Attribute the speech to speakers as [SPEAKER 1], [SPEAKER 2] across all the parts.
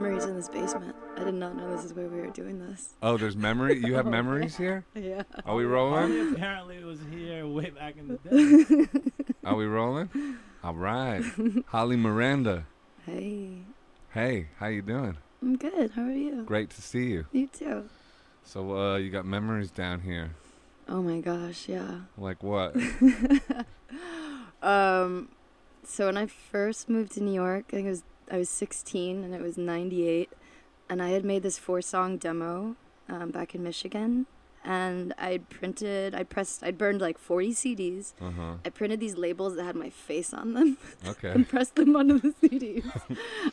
[SPEAKER 1] memories in this basement. I did not know this is where we were doing this.
[SPEAKER 2] Oh, there's memory. You have memories here.
[SPEAKER 1] Yeah.
[SPEAKER 2] Are we rolling?
[SPEAKER 3] Apparently, it was here way back in the day.
[SPEAKER 2] Are we rolling? All right. Holly Miranda.
[SPEAKER 1] Hey,
[SPEAKER 2] Hey, how you doing?
[SPEAKER 1] I'm good. How are you?
[SPEAKER 2] Great to see you.
[SPEAKER 1] You too.
[SPEAKER 2] So, uh, you got memories down here.
[SPEAKER 1] Oh my gosh, yeah.
[SPEAKER 2] Like what?
[SPEAKER 1] um, so when I first moved to New York, I think it was I was 16 and it was 98, and I had made this four-song demo um, back in Michigan, and I'd printed, I pressed, I'd burned like 40 CDs.
[SPEAKER 2] Uh huh.
[SPEAKER 1] I printed these labels that had my face on them
[SPEAKER 2] Okay.
[SPEAKER 1] and pressed them onto the CDs.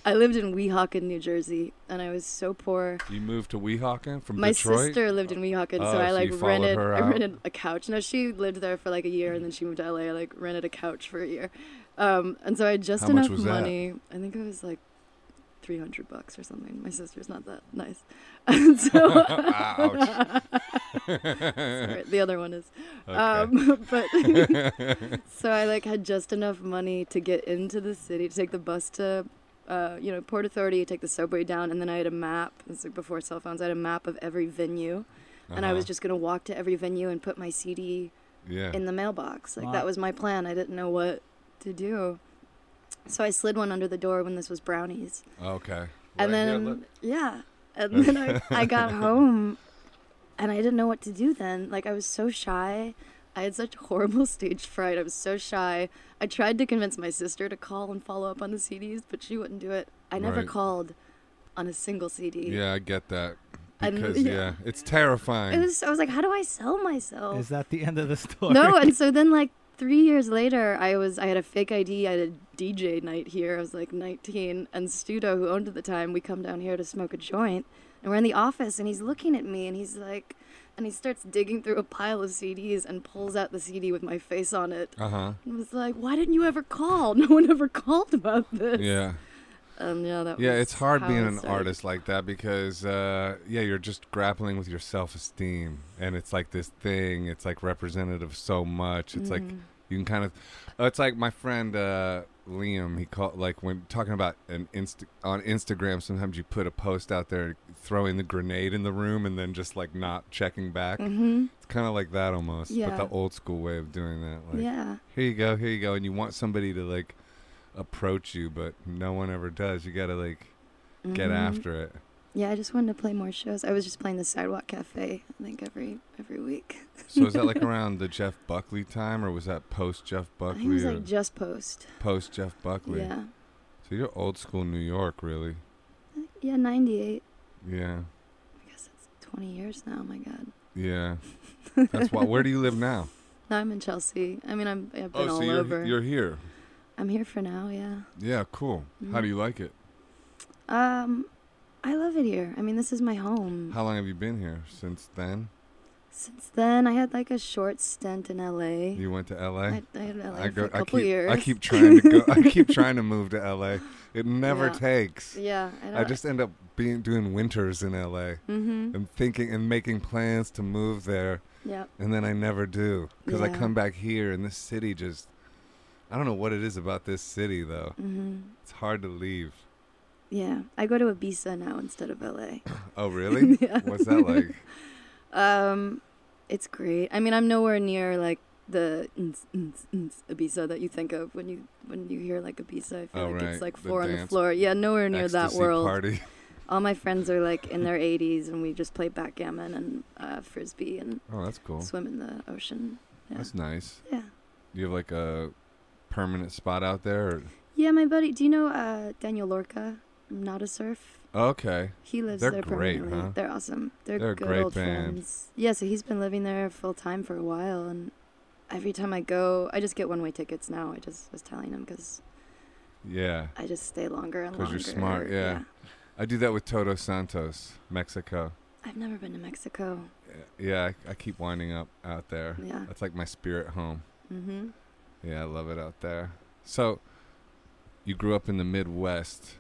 [SPEAKER 1] I lived in Weehawken, New Jersey, and I was so poor.
[SPEAKER 2] You moved to Weehawken from Detroit?
[SPEAKER 1] My
[SPEAKER 2] Detroit.
[SPEAKER 1] sister lived in Weehawken,
[SPEAKER 2] Oh,
[SPEAKER 1] so I like rented. I rented a couch. No, she lived there for like a year, and then she moved to LA. I like rented a couch for a year, um, and so I had just
[SPEAKER 2] How much
[SPEAKER 1] enough
[SPEAKER 2] was that?
[SPEAKER 1] money. I think it was like three hundred bucks or something. My sister's not that nice, and so
[SPEAKER 2] Ouch.
[SPEAKER 1] Sorry, the other one is.
[SPEAKER 2] Okay.
[SPEAKER 1] Um, but so I like had just enough money to get into the city to take the bus to, uh, you know, Port Authority, take the subway down, and then I had a map. This is like before cell phones. I had a map of every venue, and I was
[SPEAKER 2] Uh-huh.
[SPEAKER 1] just gonna walk to every venue and put my CD
[SPEAKER 2] yeah.
[SPEAKER 1] in the mailbox. Like
[SPEAKER 3] Wow.
[SPEAKER 1] that was my plan. I didn't know what to do, so I slid one under the door when this was brownies,
[SPEAKER 2] okay.
[SPEAKER 1] and
[SPEAKER 2] Right here,
[SPEAKER 1] then
[SPEAKER 2] look.
[SPEAKER 1] yeah, and then I, I got home, and I didn't know what to do then. Like I was so shy. I had such horrible stage fright. I was so shy. I tried to convince my sister to call and follow up on the CDs, but she wouldn't do it. I never
[SPEAKER 2] Right.
[SPEAKER 1] called on a single CD.
[SPEAKER 2] Yeah, I get that.
[SPEAKER 1] And-
[SPEAKER 2] Because
[SPEAKER 1] yeah.
[SPEAKER 2] yeah. it's terrifying.
[SPEAKER 1] It was. I was like, how do I sell myself?
[SPEAKER 3] Is that the end of the story?
[SPEAKER 1] No, and so then like three years later, I was I had a fake ID. I had a DJ night here. I was like 19, and Studo, who owned it at the time, we come down here to smoke a joint, and we're in the office, and he's looking at me, and he's like, and he starts digging through a pile of CDs and pulls out the CD with my face on it,
[SPEAKER 2] Uh huh.
[SPEAKER 1] and was like, "Why didn't you ever call? No one ever called about this."
[SPEAKER 2] Yeah.
[SPEAKER 1] And yeah, that
[SPEAKER 2] Yeah, it's hard being an artist like that because uh, yeah, you're just grappling with your self-esteem, and it's like this thing. It's like representative of so much. It's like
[SPEAKER 1] Mhm.
[SPEAKER 2] you can kind of. Uh, it's like my friend uh, Liam. He called like when talking about an insta on Instagram. Sometimes you put a post out there, throwing the grenade in the room, and then just like not checking back.
[SPEAKER 1] Mhm.
[SPEAKER 2] It's kind of like that almost, but the old school way of doing that. Like,
[SPEAKER 1] yeah.
[SPEAKER 2] here you go, here you go, and you want somebody to like approach you, but no one ever does. You gotta like get
[SPEAKER 1] Mhm.
[SPEAKER 2] after it.
[SPEAKER 1] Yeah, I just wanted to play more shows. I was just playing the Sidewalk Cafe, I think every every week.
[SPEAKER 2] So is that like around the Jeff Buckley time, or was that post Jeff
[SPEAKER 1] I think it
[SPEAKER 2] Buckley
[SPEAKER 1] was like just post.
[SPEAKER 2] post Jeff Buckley?
[SPEAKER 1] Yeah.
[SPEAKER 2] So you're old school New York, really?
[SPEAKER 1] Yeah, 98.
[SPEAKER 2] Yeah,
[SPEAKER 1] I guess it's 20 years now. My God.
[SPEAKER 2] yeah. That's why. Where do you live now?
[SPEAKER 1] Now I'm in Chelsea. I mean, I'm, I've been
[SPEAKER 2] oh,
[SPEAKER 1] all
[SPEAKER 2] so you're
[SPEAKER 1] over.
[SPEAKER 2] you're here.
[SPEAKER 1] I'm here for now, yeah.
[SPEAKER 2] Yeah, cool. How
[SPEAKER 1] Mhm.
[SPEAKER 2] do you like it?
[SPEAKER 1] Um, I love it here. I mean, this is my home.
[SPEAKER 2] How long have you been here? Since then?
[SPEAKER 1] Since then, I had like a short stint in LA.
[SPEAKER 2] You went to L.A.
[SPEAKER 1] I, I had LA
[SPEAKER 2] I
[SPEAKER 1] for a
[SPEAKER 2] I
[SPEAKER 1] couple
[SPEAKER 2] keep,
[SPEAKER 1] years.
[SPEAKER 2] I keep trying to go. I keep trying to move to LA. It never
[SPEAKER 1] Yeah.
[SPEAKER 2] takes.
[SPEAKER 1] Yeah, I, don't,
[SPEAKER 2] I just end up being doing winters in LA
[SPEAKER 1] Mm-hmm.
[SPEAKER 2] and thinking and making plans to move there,
[SPEAKER 1] Yeah.
[SPEAKER 2] and then I never do because I come back here and this city just. I don't know what it is about this city though.
[SPEAKER 1] Mm-hmm.
[SPEAKER 2] It's hard to leave.
[SPEAKER 1] Yeah. I go to Ibiza now instead of LA.
[SPEAKER 2] Oh really?
[SPEAKER 1] yeah.
[SPEAKER 2] What's that like?
[SPEAKER 1] Um, it's great. I mean, I'm nowhere near like the ns, ns, ns Ibiza that you think of when you when you hear like Ibiza. I feel
[SPEAKER 2] Oh,
[SPEAKER 1] like
[SPEAKER 2] right.
[SPEAKER 1] it's like
[SPEAKER 2] The
[SPEAKER 1] four on the floor. Yeah, nowhere near that world.
[SPEAKER 2] Party.
[SPEAKER 1] All my friends are like in their 80s, and we just play backgammon and uh, frisbee and
[SPEAKER 2] Oh, that's cool.
[SPEAKER 1] swim in the ocean. Yeah.
[SPEAKER 2] That's nice.
[SPEAKER 1] yeah.
[SPEAKER 2] Do you have like a permanent spot out there? Or?
[SPEAKER 1] Yeah, my buddy. Do you know uh, Daniel Lorca? Nada Surf.
[SPEAKER 2] Okay.
[SPEAKER 1] He lives
[SPEAKER 2] They're
[SPEAKER 1] there
[SPEAKER 2] great,
[SPEAKER 1] permanently.
[SPEAKER 2] huh?
[SPEAKER 1] They're awesome. They're,
[SPEAKER 2] They're
[SPEAKER 1] good
[SPEAKER 2] great
[SPEAKER 1] old
[SPEAKER 2] band.
[SPEAKER 1] friends. Yeah, so he's been living there full time for a while, and every time I go, I just get one way tickets now. I just was telling him because
[SPEAKER 2] Yeah.
[SPEAKER 1] I just stay longer and longer.
[SPEAKER 2] Because you're smart, yeah. I do that with Todos Santos, Mexico.
[SPEAKER 1] I've never been to Mexico.
[SPEAKER 2] Yeah, I, I keep winding up out there.
[SPEAKER 1] Yeah.
[SPEAKER 2] That's like my spirit home.
[SPEAKER 1] Mhm.
[SPEAKER 2] Yeah, I love it out there. So, you grew up in the Midwest.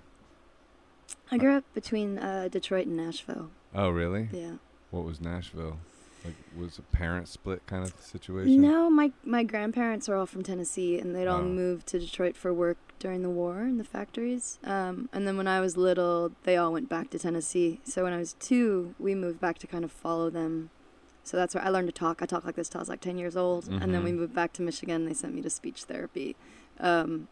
[SPEAKER 1] I grew up between uh, Detroit and Nashville.
[SPEAKER 2] Oh, really?
[SPEAKER 1] Yeah.
[SPEAKER 2] What was Nashville? Like, was a parent split kind of situation?
[SPEAKER 1] No, my my grandparents are all from Tennessee, and they'd all
[SPEAKER 2] Oh.
[SPEAKER 1] moved to Detroit for work during the war in the factories. Um, and then when I was little, they all went back to Tennessee. So when I was two, we moved back to kind of follow them. So that's where I learned to talk. I talked like this till I was like ten years old, and then we
[SPEAKER 2] Mhm.
[SPEAKER 1] moved back to Michigan. And They sent me to speech therapy. Um,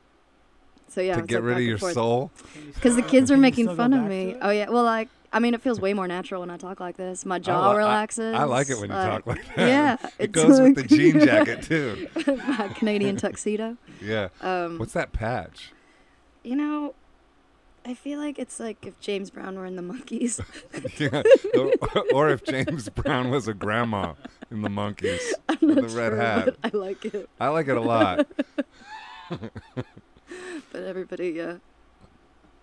[SPEAKER 1] so yeah,
[SPEAKER 2] to get
[SPEAKER 1] like,
[SPEAKER 2] rid of your
[SPEAKER 1] forth.
[SPEAKER 2] soul.
[SPEAKER 1] Because the kids were making fun of me. Oh yeah, well, like I mean, it feels way more natural when I talk like this. My jaw
[SPEAKER 2] li- I-
[SPEAKER 1] relaxes.
[SPEAKER 2] I like it when you talk like that.
[SPEAKER 1] Yeah,
[SPEAKER 2] It
[SPEAKER 1] it's
[SPEAKER 2] goes with the jean jacket too.
[SPEAKER 1] my Canadian tuxedo.
[SPEAKER 2] Yeah.
[SPEAKER 1] Um,
[SPEAKER 2] What's that patch?
[SPEAKER 1] you know, I feel like it's like if James Brown were in the Monkees.
[SPEAKER 2] yeah. Or, or if James Brown was a grandma in the Monkees.
[SPEAKER 1] I'm
[SPEAKER 2] With
[SPEAKER 1] not
[SPEAKER 2] the red hat.
[SPEAKER 1] I like it.
[SPEAKER 2] I like it a lot.
[SPEAKER 1] But everybody, yeah,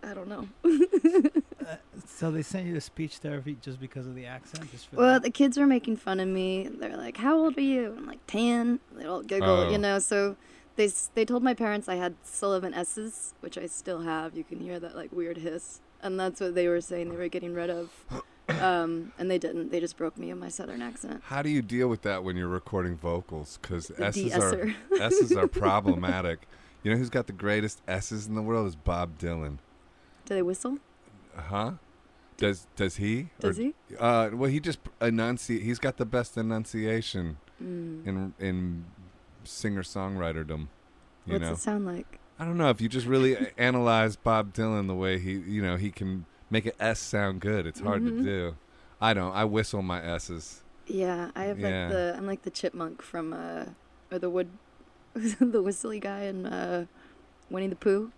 [SPEAKER 1] I don't know.
[SPEAKER 3] Uh, so they sent you to speech therapy just because of the accent? Just for
[SPEAKER 1] Well,
[SPEAKER 3] that?
[SPEAKER 1] the kids were making fun of me. They're like, "How old are you?" I'm like, 10. They all giggle,
[SPEAKER 2] Oh.
[SPEAKER 1] you know. So they they told my parents I had sibilant S's, which I still have. You can hear that like weird hiss, and that's what they were saying they were getting rid of. Um, and they didn't. They just broke me in my southern accent.
[SPEAKER 2] How do you deal with that when you're recording vocals? Because S's are
[SPEAKER 1] de-esser.
[SPEAKER 2] S's are problematic. You know who's got the greatest S's in the world is Bob Dylan.
[SPEAKER 1] Do they whistle?
[SPEAKER 2] Huh? Does does he? Or-
[SPEAKER 1] Does he?
[SPEAKER 2] Uh, well, he just enunciate. He's got the best enunciation
[SPEAKER 1] Mm.
[SPEAKER 2] in in singer songwriterdom. You
[SPEAKER 1] What's
[SPEAKER 2] know,
[SPEAKER 1] it sound like?
[SPEAKER 2] I don't know if you just really analyze Bob Dylan the way he, you know, he can make an S sound good. It's hard
[SPEAKER 1] Mhm.
[SPEAKER 2] to do. I don't. I whistle my S's.
[SPEAKER 1] Yeah, I have
[SPEAKER 2] Yeah.
[SPEAKER 1] like the I'm like the chipmunk from uh or the wood the whistly guy in uh Winnie the Pooh.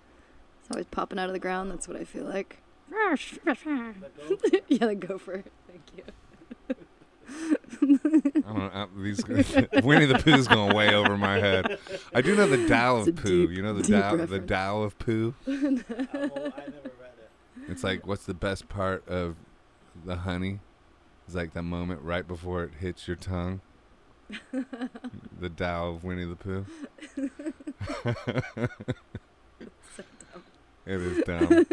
[SPEAKER 1] It's always popping out of the ground. That's what I feel like. yeah, the gopher. Thank you.
[SPEAKER 2] I don't know. uh, These Winnie the Pooh's going way over my head. I do know the Tao
[SPEAKER 1] It's
[SPEAKER 2] of Pooh. you know the Tao, the. Tao of Pooh.
[SPEAKER 3] Oh, I never read it.
[SPEAKER 2] It's like what's the best part of the honey? It's like that moment right before it hits your tongue. the Tao of Winnie the Pooh. It is dumb.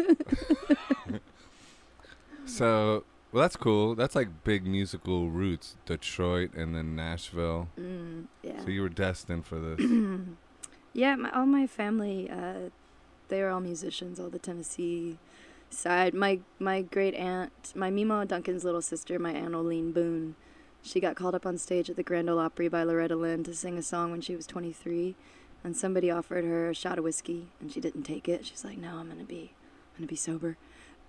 [SPEAKER 2] so, well, that's cool. That's like big musical roots. Detroit and then Nashville.
[SPEAKER 1] Mm, yeah.
[SPEAKER 2] So you were destined for this.
[SPEAKER 1] yeah, my, all my family, uh, they were all musicians. All the Tennessee side. My my great aunt, my Mima Duncan's little sister, my aunt Oline Boone, she got called up on stage at the Grand Ole Opry by Loretta Lynn to sing a song when she was 23, and somebody offered her a shot of whiskey, and she didn't take it. She's like, "No, I'm gonna be, I'm gonna be sober,"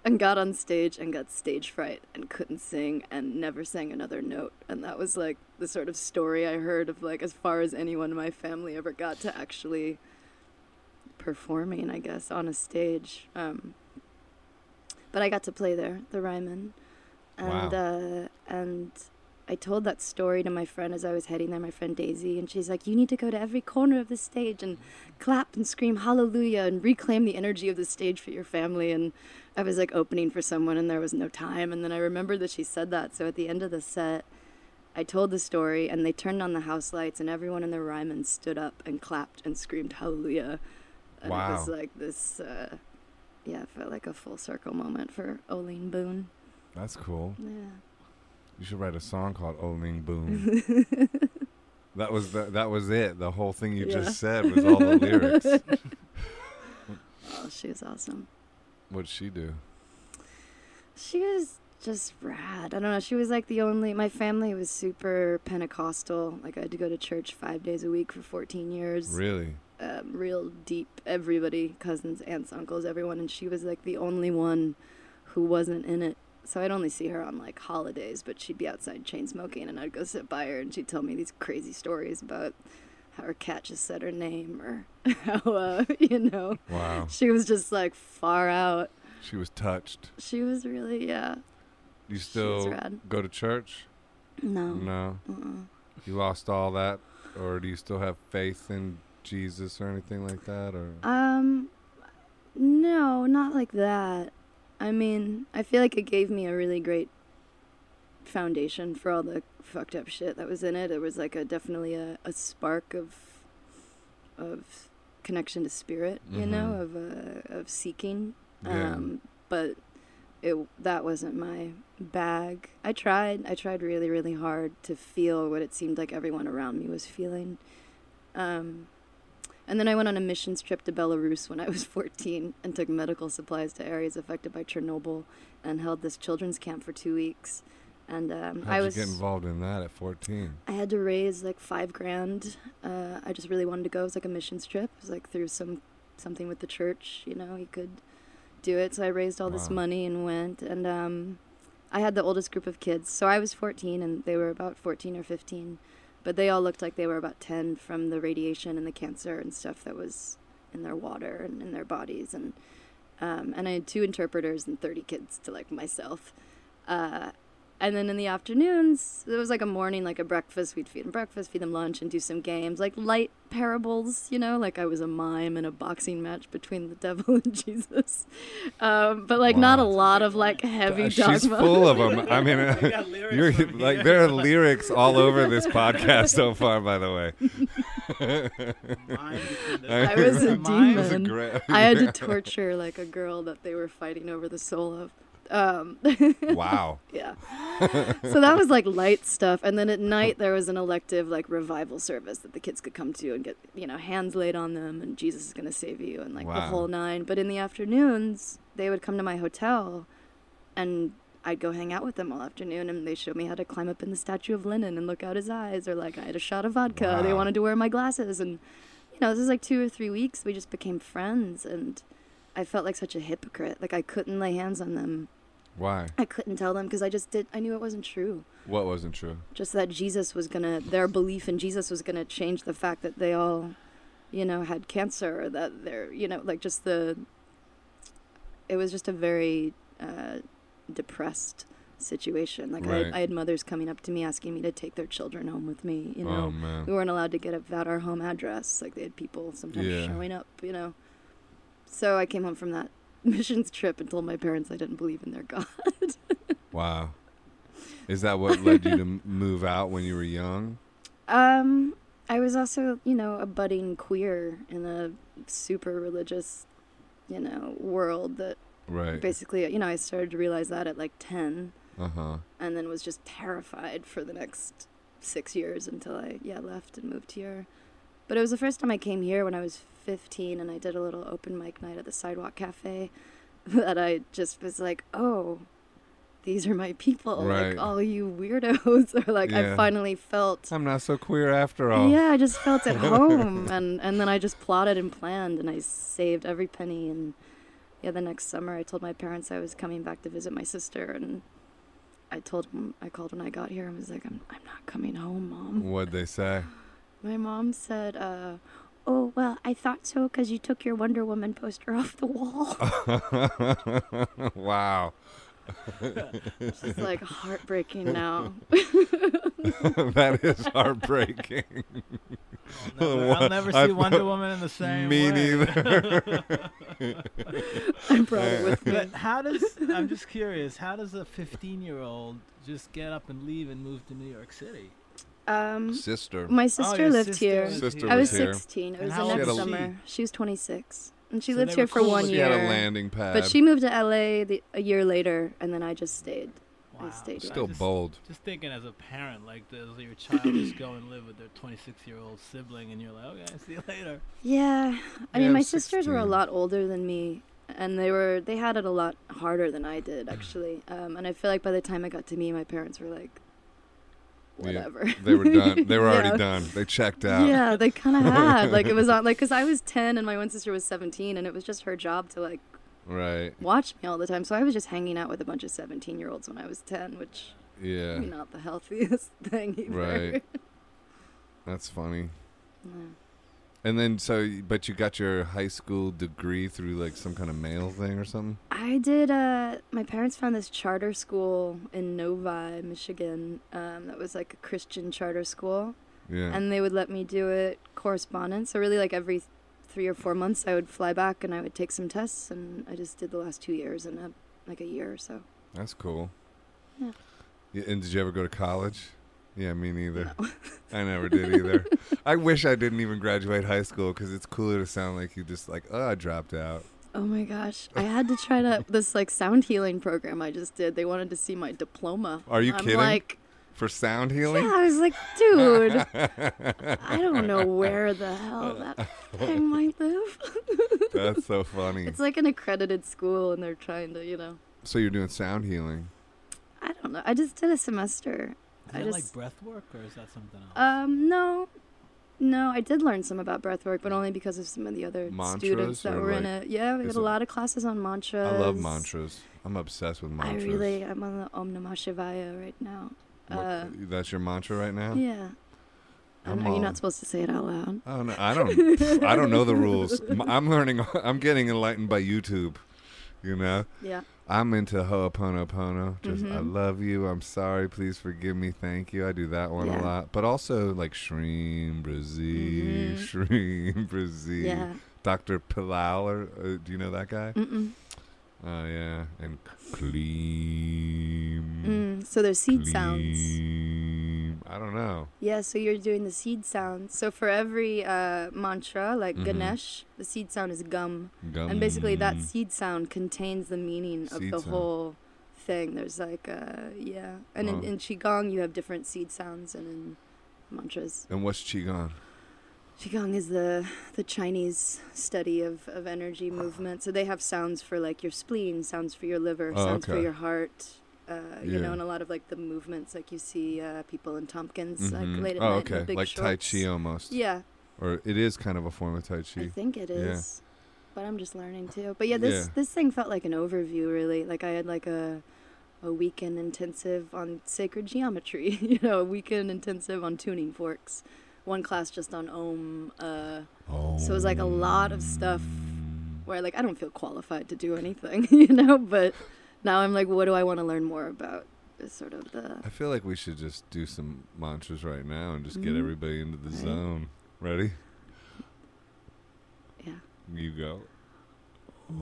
[SPEAKER 1] and got on stage and got stage fright and couldn't sing and never sang another note. And that was like the sort of story I heard of like as far as anyone in my family ever got to actually performing, I guess, on a stage. Um, but I got to play there, the Ryman, and uh, and I told that story to my friend as I was heading there, my friend Daisy, and she's like, "You need to go to every corner of the stage and clap and scream hallelujah and reclaim the energy of the stage for your family." And I was like opening for someone, and there was no time. And then I remembered that she said that, so at the end of the set. I told the story, and they turned on the house lights, and everyone in the Ryman stood up and clapped and screamed hallelujah. And it was like this, uh, yeah, it felt like a full circle moment for Oline Boone.
[SPEAKER 2] That's cool.
[SPEAKER 1] Yeah.
[SPEAKER 2] You should write a song called Oline Boone. that was the, that was it. The whole thing you
[SPEAKER 1] Yeah.
[SPEAKER 2] just said was all the lyrics.
[SPEAKER 1] Oh, she was awesome.
[SPEAKER 2] What'd she do?
[SPEAKER 1] She was just rad. I don't know. She was like the only. My family was super Pentecostal. Like I had to go to church five days a week for 14 years.
[SPEAKER 2] Really?
[SPEAKER 1] um, real deep everybody cousins aunts uncles everyone and she was like the only one who wasn't in it so i'd only see her on like holidays but she'd be outside chain smoking and i'd go sit by her and she'd tell me these crazy stories about her cat just said her name or how uh, you know
[SPEAKER 2] Wow.
[SPEAKER 1] she was just like far out
[SPEAKER 2] She was touched.
[SPEAKER 1] she was really yeah
[SPEAKER 2] You still go to church?
[SPEAKER 1] no
[SPEAKER 2] No.
[SPEAKER 1] uh-uh.
[SPEAKER 2] You lost all that, or do you still have faith in Jesus or anything like that? Or
[SPEAKER 1] Um, no, not like that. I mean, I feel like it gave me a really great foundation for all the fucked up shit that was in it. It was like a definitely a, a spark of of connection to spirit, you know, of uh, of seeking.
[SPEAKER 2] Yeah.
[SPEAKER 1] Um, but it that wasn't my bag. I tried. I tried really, really hard to feel what it seemed like everyone around me was feeling. Um, and then I went on a missions trip to Belarus when I was 14 and took medical supplies to areas affected by Chernobyl and held this children's camp for two weeks. And um,
[SPEAKER 2] How'd
[SPEAKER 1] I
[SPEAKER 2] you
[SPEAKER 1] was
[SPEAKER 2] get involved in that at 14?
[SPEAKER 1] I had to raise like five grand. Uh, I just really wanted to go. It was like a missions trip. It was like through some something with the church. You know, you could do it. So I raised all this money and went. And um, I had the oldest group of kids. So I was 14 and they were about 14 or 15, but they all looked like they were about 10 from the radiation and the cancer and stuff that was in their water and in their bodies. And um, and I had two interpreters and 30 kids to like myself. Uh, and then in the afternoons, it was like a morning, like a breakfast. We'd feed them breakfast, feed them lunch, and do some games, like light parables, you know, like I was a mime in a boxing match between the devil and Jesus. Um, but like not a lot of like heavy
[SPEAKER 2] Uh,
[SPEAKER 1] dogma.
[SPEAKER 2] She's full of them. I mean,
[SPEAKER 3] We
[SPEAKER 2] you're like
[SPEAKER 3] here.
[SPEAKER 2] there are lyrics all over this podcast so far. By the way,
[SPEAKER 3] Mine between the-
[SPEAKER 2] I
[SPEAKER 1] was a
[SPEAKER 3] Mine-
[SPEAKER 1] demon. I had to torture like a girl that they were fighting over the soul of. Um,
[SPEAKER 2] wow.
[SPEAKER 1] yeah. so that was like light stuff. And then at night, there was an elective like revival service that the kids could come to and get, you know, hands laid on them and Jesus is going to save you and like the whole nine. But in the afternoons, they would come to my hotel and I'd go hang out with them all afternoon and they showed me how to climb up in the statue of Lenin and look out his eyes or like I had a shot of vodka. They wanted to wear my glasses and you know, this is like two or three weeks. We just became friends and I felt like such a hypocrite. Like I couldn't lay hands on them.
[SPEAKER 2] Why?
[SPEAKER 1] I couldn't tell them because I just did. I knew it wasn't true.
[SPEAKER 2] What wasn't true?
[SPEAKER 1] Just that Jesus was gonna, their belief in Jesus was gonna change the fact that they all, you know, had cancer or that they're, you know, like just the. It was just a very uh, depressed situation. Like I,
[SPEAKER 2] Right.
[SPEAKER 1] had, I had mothers coming up to me asking me to take their children home with me. You know,
[SPEAKER 2] oh man.
[SPEAKER 1] we weren't allowed to get out our home address. Like they had people sometimes
[SPEAKER 2] Yeah.
[SPEAKER 1] showing up, you know. So I came home from that missions trip and told my parents I didn't believe in their God.
[SPEAKER 2] Wow. Is that what led you to move out when you were young?
[SPEAKER 1] Um, I was also, you know, a budding queer in a super religious, you know, world that
[SPEAKER 2] Right.
[SPEAKER 1] basically, you know, I started to realize that at like 10
[SPEAKER 2] Uh huh.
[SPEAKER 1] and then was just terrified for the next six years until I, yeah, left and moved here. But it was the first time I came here when I was 15 and I did a little open mic night at the Sidewalk Cafe that I just was like, oh, these are my people.
[SPEAKER 2] Right.
[SPEAKER 1] Like, all you weirdos. or like,
[SPEAKER 2] Yeah.
[SPEAKER 1] I finally felt
[SPEAKER 2] I'm not so queer after all.
[SPEAKER 1] yeah, I just felt at home, and and then I just plotted and planned, and I saved every penny. And yeah, the next summer, I told my parents I was coming back to visit my sister, and I told them I called when I got here and was like, I'm I'm not coming home, mom.
[SPEAKER 2] What'd they say?
[SPEAKER 1] My mom said, uh, "Oh well, I thought so because you took your Wonder Woman poster off the wall."
[SPEAKER 2] wow.
[SPEAKER 1] It's like heartbreaking now.
[SPEAKER 2] that is heartbreaking.
[SPEAKER 3] I'll never, I'll never
[SPEAKER 2] I
[SPEAKER 3] see Wonder Woman in the same
[SPEAKER 2] Me
[SPEAKER 3] way.
[SPEAKER 2] neither.
[SPEAKER 1] I brought it with me.
[SPEAKER 3] But how does I'm just curious? How does a 15 year old just get up and leave and move to New York City?
[SPEAKER 1] Um,
[SPEAKER 2] Sister.
[SPEAKER 1] my sister
[SPEAKER 3] your
[SPEAKER 1] lived
[SPEAKER 3] sister
[SPEAKER 1] here.
[SPEAKER 2] Sister.
[SPEAKER 1] I was
[SPEAKER 2] was here.
[SPEAKER 1] 16. It was the next
[SPEAKER 2] was she?
[SPEAKER 1] summer. She was 26. And she
[SPEAKER 3] So
[SPEAKER 1] lived here for
[SPEAKER 3] cool
[SPEAKER 1] one
[SPEAKER 3] with
[SPEAKER 2] she
[SPEAKER 3] you.
[SPEAKER 1] year.
[SPEAKER 2] had a landing pad.
[SPEAKER 1] But she moved to LA the, a year later, and then I just stayed. I
[SPEAKER 3] Wow.
[SPEAKER 1] stayed
[SPEAKER 2] still
[SPEAKER 3] just,
[SPEAKER 2] bold.
[SPEAKER 3] Just thinking as a parent, like does your child just go and live with their 26 year old sibling, and you're like, okay, see you later.
[SPEAKER 1] Yeah. I
[SPEAKER 2] Yeah,
[SPEAKER 1] mean, my
[SPEAKER 2] I'm
[SPEAKER 1] sisters were a lot older than me, and they were they had it a lot harder than I did actually. Um, and I feel like by the time I got to me, my parents were like,
[SPEAKER 2] Yeah.
[SPEAKER 1] whatever.
[SPEAKER 2] They were done. They were already
[SPEAKER 1] Yeah.
[SPEAKER 2] done. They checked out.
[SPEAKER 1] Yeah, they kind of had like it was on like because I was 10 and my one sister was 17, and it was just her job to like
[SPEAKER 2] Right.
[SPEAKER 1] watch me all the time. So I was just hanging out with a bunch of 17 year olds when I was 10, which
[SPEAKER 2] Yeah.
[SPEAKER 1] not the healthiest thing either.
[SPEAKER 2] Right. That's funny.
[SPEAKER 1] Yeah.
[SPEAKER 2] And then so, but you got your high school degree through like some kind of mail thing or something.
[SPEAKER 1] I did. Uh, my parents found this charter school in Novi, Michigan. Um, that was like a Christian charter school,
[SPEAKER 2] Yeah.
[SPEAKER 1] and they would let me do it correspondence. So really, like every three or four months, I would fly back and I would take some tests, and I just did the last two years in a like a year or so.
[SPEAKER 2] That's cool.
[SPEAKER 1] Yeah.
[SPEAKER 2] Yeah, and did you ever go to college? Yeah, me neither. I never did either. I wish I didn't even graduate high school because it's cooler to sound like you just like, oh, I dropped out.
[SPEAKER 1] Oh my gosh. I had to try to this like sound healing program I just did. They wanted to see my diploma.
[SPEAKER 2] Are you
[SPEAKER 1] I'm
[SPEAKER 2] kidding?
[SPEAKER 1] like,
[SPEAKER 2] For sound healing?
[SPEAKER 1] yeah, I was like, dude, I don't know where the hell that thing might live.
[SPEAKER 2] That's so funny.
[SPEAKER 1] it's like an accredited school and they're trying to, you know.
[SPEAKER 2] so you're doing sound healing.
[SPEAKER 1] I don't know. I just did a semester.
[SPEAKER 3] Is
[SPEAKER 1] I
[SPEAKER 3] that
[SPEAKER 1] just
[SPEAKER 3] like breath work or is that something else?
[SPEAKER 1] um no. No, I did learn some about breathwork, but only because of some of the other
[SPEAKER 2] Mantras
[SPEAKER 1] students that
[SPEAKER 2] or,
[SPEAKER 1] were in it. Yeah, we
[SPEAKER 2] is
[SPEAKER 1] had a lot of classes on mantras.
[SPEAKER 2] I love mantras. I'm obsessed with mantras.
[SPEAKER 1] I really, I'm on the Om Namah Shivaya right now.
[SPEAKER 2] What-
[SPEAKER 1] Uh,
[SPEAKER 2] that's your mantra right now?
[SPEAKER 1] yeah. I
[SPEAKER 2] I'm
[SPEAKER 1] know you're
[SPEAKER 2] all-
[SPEAKER 1] not supposed to say it out loud.
[SPEAKER 2] Oh no, I don't. I don't know the rules. M- I'm learning. I'm getting enlightened by YouTube. You know,
[SPEAKER 1] Yeah.
[SPEAKER 2] I'm into Ho'oponopono. Just I
[SPEAKER 1] Mhm.
[SPEAKER 2] love you. I'm sorry. Please forgive me. Thank you. I do that one a lot. But also like Shreem Brzee,
[SPEAKER 1] Mhm.
[SPEAKER 2] Shreem Brzee.
[SPEAKER 1] Yeah.
[SPEAKER 2] Dr. Pillai. Or, uh, do you know that guy?
[SPEAKER 1] Mm-mm.
[SPEAKER 2] Oh yeah. And Clean.
[SPEAKER 1] Mm. So there's seed sounds.
[SPEAKER 2] I don't know.
[SPEAKER 1] Yeah, so you're doing the seed sounds. So for every uh, mantra, like
[SPEAKER 2] Mhm.
[SPEAKER 1] Ganesh, the seed sound is gum.
[SPEAKER 2] Gum.
[SPEAKER 1] And basically that seed sound contains the meaning of
[SPEAKER 2] Seed
[SPEAKER 1] the
[SPEAKER 2] sound.
[SPEAKER 1] whole thing. There's like, uh, yeah. And
[SPEAKER 2] Wow.
[SPEAKER 1] in, in Qigong, you have different seed sounds and in mantras.
[SPEAKER 2] And what's qigong?
[SPEAKER 1] Qigong is the the Chinese study of, of energy movement. So they have sounds for like your spleen, sounds for your liver,
[SPEAKER 2] Oh,
[SPEAKER 1] sounds for your heart. Uh, You
[SPEAKER 2] Yeah.
[SPEAKER 1] know, and a lot of like the movements, like you see uh, people in Tompkins,
[SPEAKER 2] Mhm.
[SPEAKER 1] like late at
[SPEAKER 2] oh,
[SPEAKER 1] night
[SPEAKER 2] okay. Like Tai. Chi almost.
[SPEAKER 1] Yeah,
[SPEAKER 2] Or it is kind of a form of Tai Chi.
[SPEAKER 1] I think it is, Yeah. But I'm just learning too. But yeah, this
[SPEAKER 2] Yeah.
[SPEAKER 1] this thing felt like an overview, really. Like I had like a a weekend intensive on sacred geometry. you know, a weekend intensive on tuning forks. One class just on Om. Uh, So it was like a lot of stuff where like I don't feel qualified to do anything, you know. But now I'm like, what do I want to learn more about? Is sort of the
[SPEAKER 2] I feel like we should just do some mantras right now and just get
[SPEAKER 1] Mhm.
[SPEAKER 2] everybody into the
[SPEAKER 1] Right.
[SPEAKER 2] zone. Ready?
[SPEAKER 1] yeah.
[SPEAKER 2] You go. I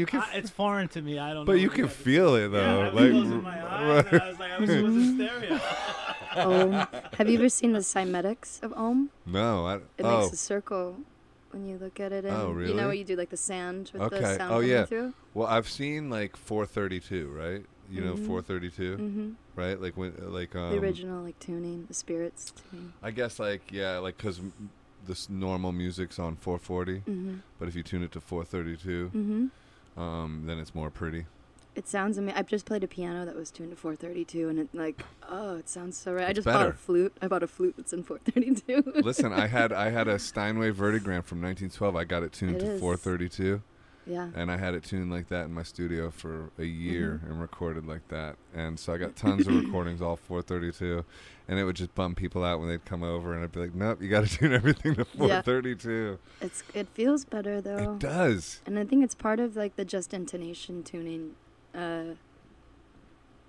[SPEAKER 2] you can,
[SPEAKER 3] I, it's foreign to me. I don't. Know.
[SPEAKER 2] But
[SPEAKER 3] know
[SPEAKER 2] you can feel it
[SPEAKER 3] Yeah,
[SPEAKER 2] though.
[SPEAKER 3] I've
[SPEAKER 2] like,
[SPEAKER 3] been closing my eyes, and I was like, I was supposed to stereo.
[SPEAKER 1] Om. Have you ever seen the cymatics of Om?
[SPEAKER 2] no, I,
[SPEAKER 1] It
[SPEAKER 2] oh,
[SPEAKER 1] makes a circle when you look at it. And
[SPEAKER 2] Oh,
[SPEAKER 1] You know what you do, like the sand with
[SPEAKER 2] Okay.
[SPEAKER 1] the sound
[SPEAKER 2] Oh,
[SPEAKER 1] coming
[SPEAKER 2] yeah.
[SPEAKER 1] through.
[SPEAKER 2] well, I've seen like 432, right? You know,
[SPEAKER 1] Mhm.
[SPEAKER 2] 432,
[SPEAKER 1] Mm-hmm.
[SPEAKER 2] right? Like when, like um,
[SPEAKER 1] the original, like tuning, the spirits tuning.
[SPEAKER 2] I guess like yeah, like because this normal music's on 440,
[SPEAKER 1] Mm-hmm.
[SPEAKER 2] but if you tune it to 432,
[SPEAKER 1] Mm-hmm.
[SPEAKER 2] Um, then it's more pretty.
[SPEAKER 1] It sounds amazing. I just played a piano that was tuned to 432, and it like, oh, it sounds so right. I
[SPEAKER 2] It's
[SPEAKER 1] just bought a flute. I bought a flute that's in 432.
[SPEAKER 2] Listen, I had I had a Steinway Vertegrand from 1912. I got it tuned
[SPEAKER 1] It
[SPEAKER 2] to
[SPEAKER 1] is.
[SPEAKER 2] 432,
[SPEAKER 1] yeah.
[SPEAKER 2] and I had it tuned like that in my studio for a year
[SPEAKER 1] Mhm.
[SPEAKER 2] and recorded like that. And so I got tons of recordings all 432, and it would just bum people out when they'd come over, and I'd be like, "Nope, you got to tune everything to 432."
[SPEAKER 1] It's it feels better though.
[SPEAKER 2] It does.
[SPEAKER 1] And I think it's part of like the just intonation tuning. Uh,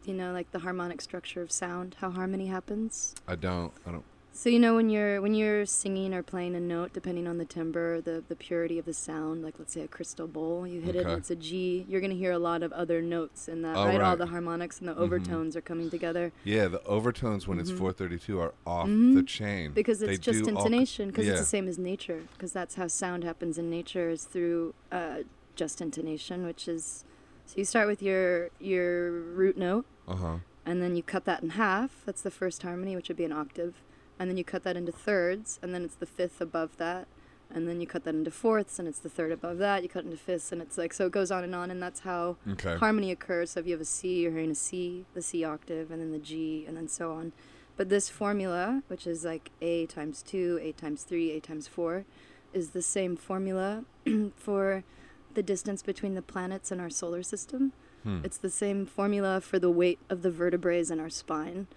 [SPEAKER 1] you know, like the harmonic structure of sound, how harmony happens.
[SPEAKER 2] I don't. I don't.
[SPEAKER 1] So you know when you're when you're singing or playing a note, depending on the timbre, the the purity of the sound, like let's say a crystal bowl, you hit it and it's a G, you're gonna hear a lot of other notes in that,
[SPEAKER 2] Oh,
[SPEAKER 1] right? All the harmonics and the
[SPEAKER 2] Mhm.
[SPEAKER 1] overtones are coming together
[SPEAKER 2] Yeah, the overtones when it's
[SPEAKER 1] Mhm.
[SPEAKER 2] 432 are off
[SPEAKER 1] Mhm.
[SPEAKER 2] the chain
[SPEAKER 1] because
[SPEAKER 2] They
[SPEAKER 1] it's just intonation. Because
[SPEAKER 2] yeah.
[SPEAKER 1] it's the same as nature. Because that's how sound happens in nature is through uh, just intonation, which is so you start with your your root note,
[SPEAKER 2] Uh huh.
[SPEAKER 1] and then you cut that in half. That's the first harmony, which would be an octave. And then you cut that into thirds, and then it's the fifth above that. and then you cut that into fourths, and it's the third above that. You cut into fifths, and it's like so it goes on and on, and that's how
[SPEAKER 2] Okay.
[SPEAKER 1] harmony occurs. So if you have a C, you're hearing a C, the C octave, and then the G, and then so on. But this formula, which is like A times 2, A times 3, A times 4, is the same formula for the distance between the planets in our solar system.
[SPEAKER 2] Hmm.
[SPEAKER 1] It's the same formula for the weight of the vertebrae in our spine.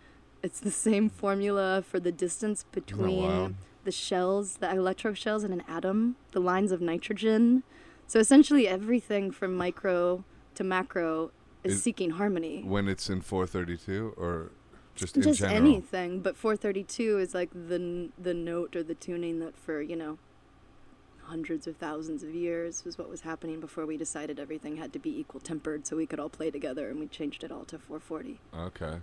[SPEAKER 1] It's the same formula for the distance
[SPEAKER 2] wild?
[SPEAKER 1] between the shells, the electro shells in an atom, the lines of nitrogen. So essentially, everything from micro to macro is
[SPEAKER 2] Is-
[SPEAKER 1] seeking harmony.
[SPEAKER 2] when it's in 432 or just in
[SPEAKER 1] Just anything, but 432 is like the the note or the tuning that for you know hundreds of thousands of years was what was happening before we decided everything had to be equal tempered so we could all play together, and we changed it all to 440.
[SPEAKER 2] Okay.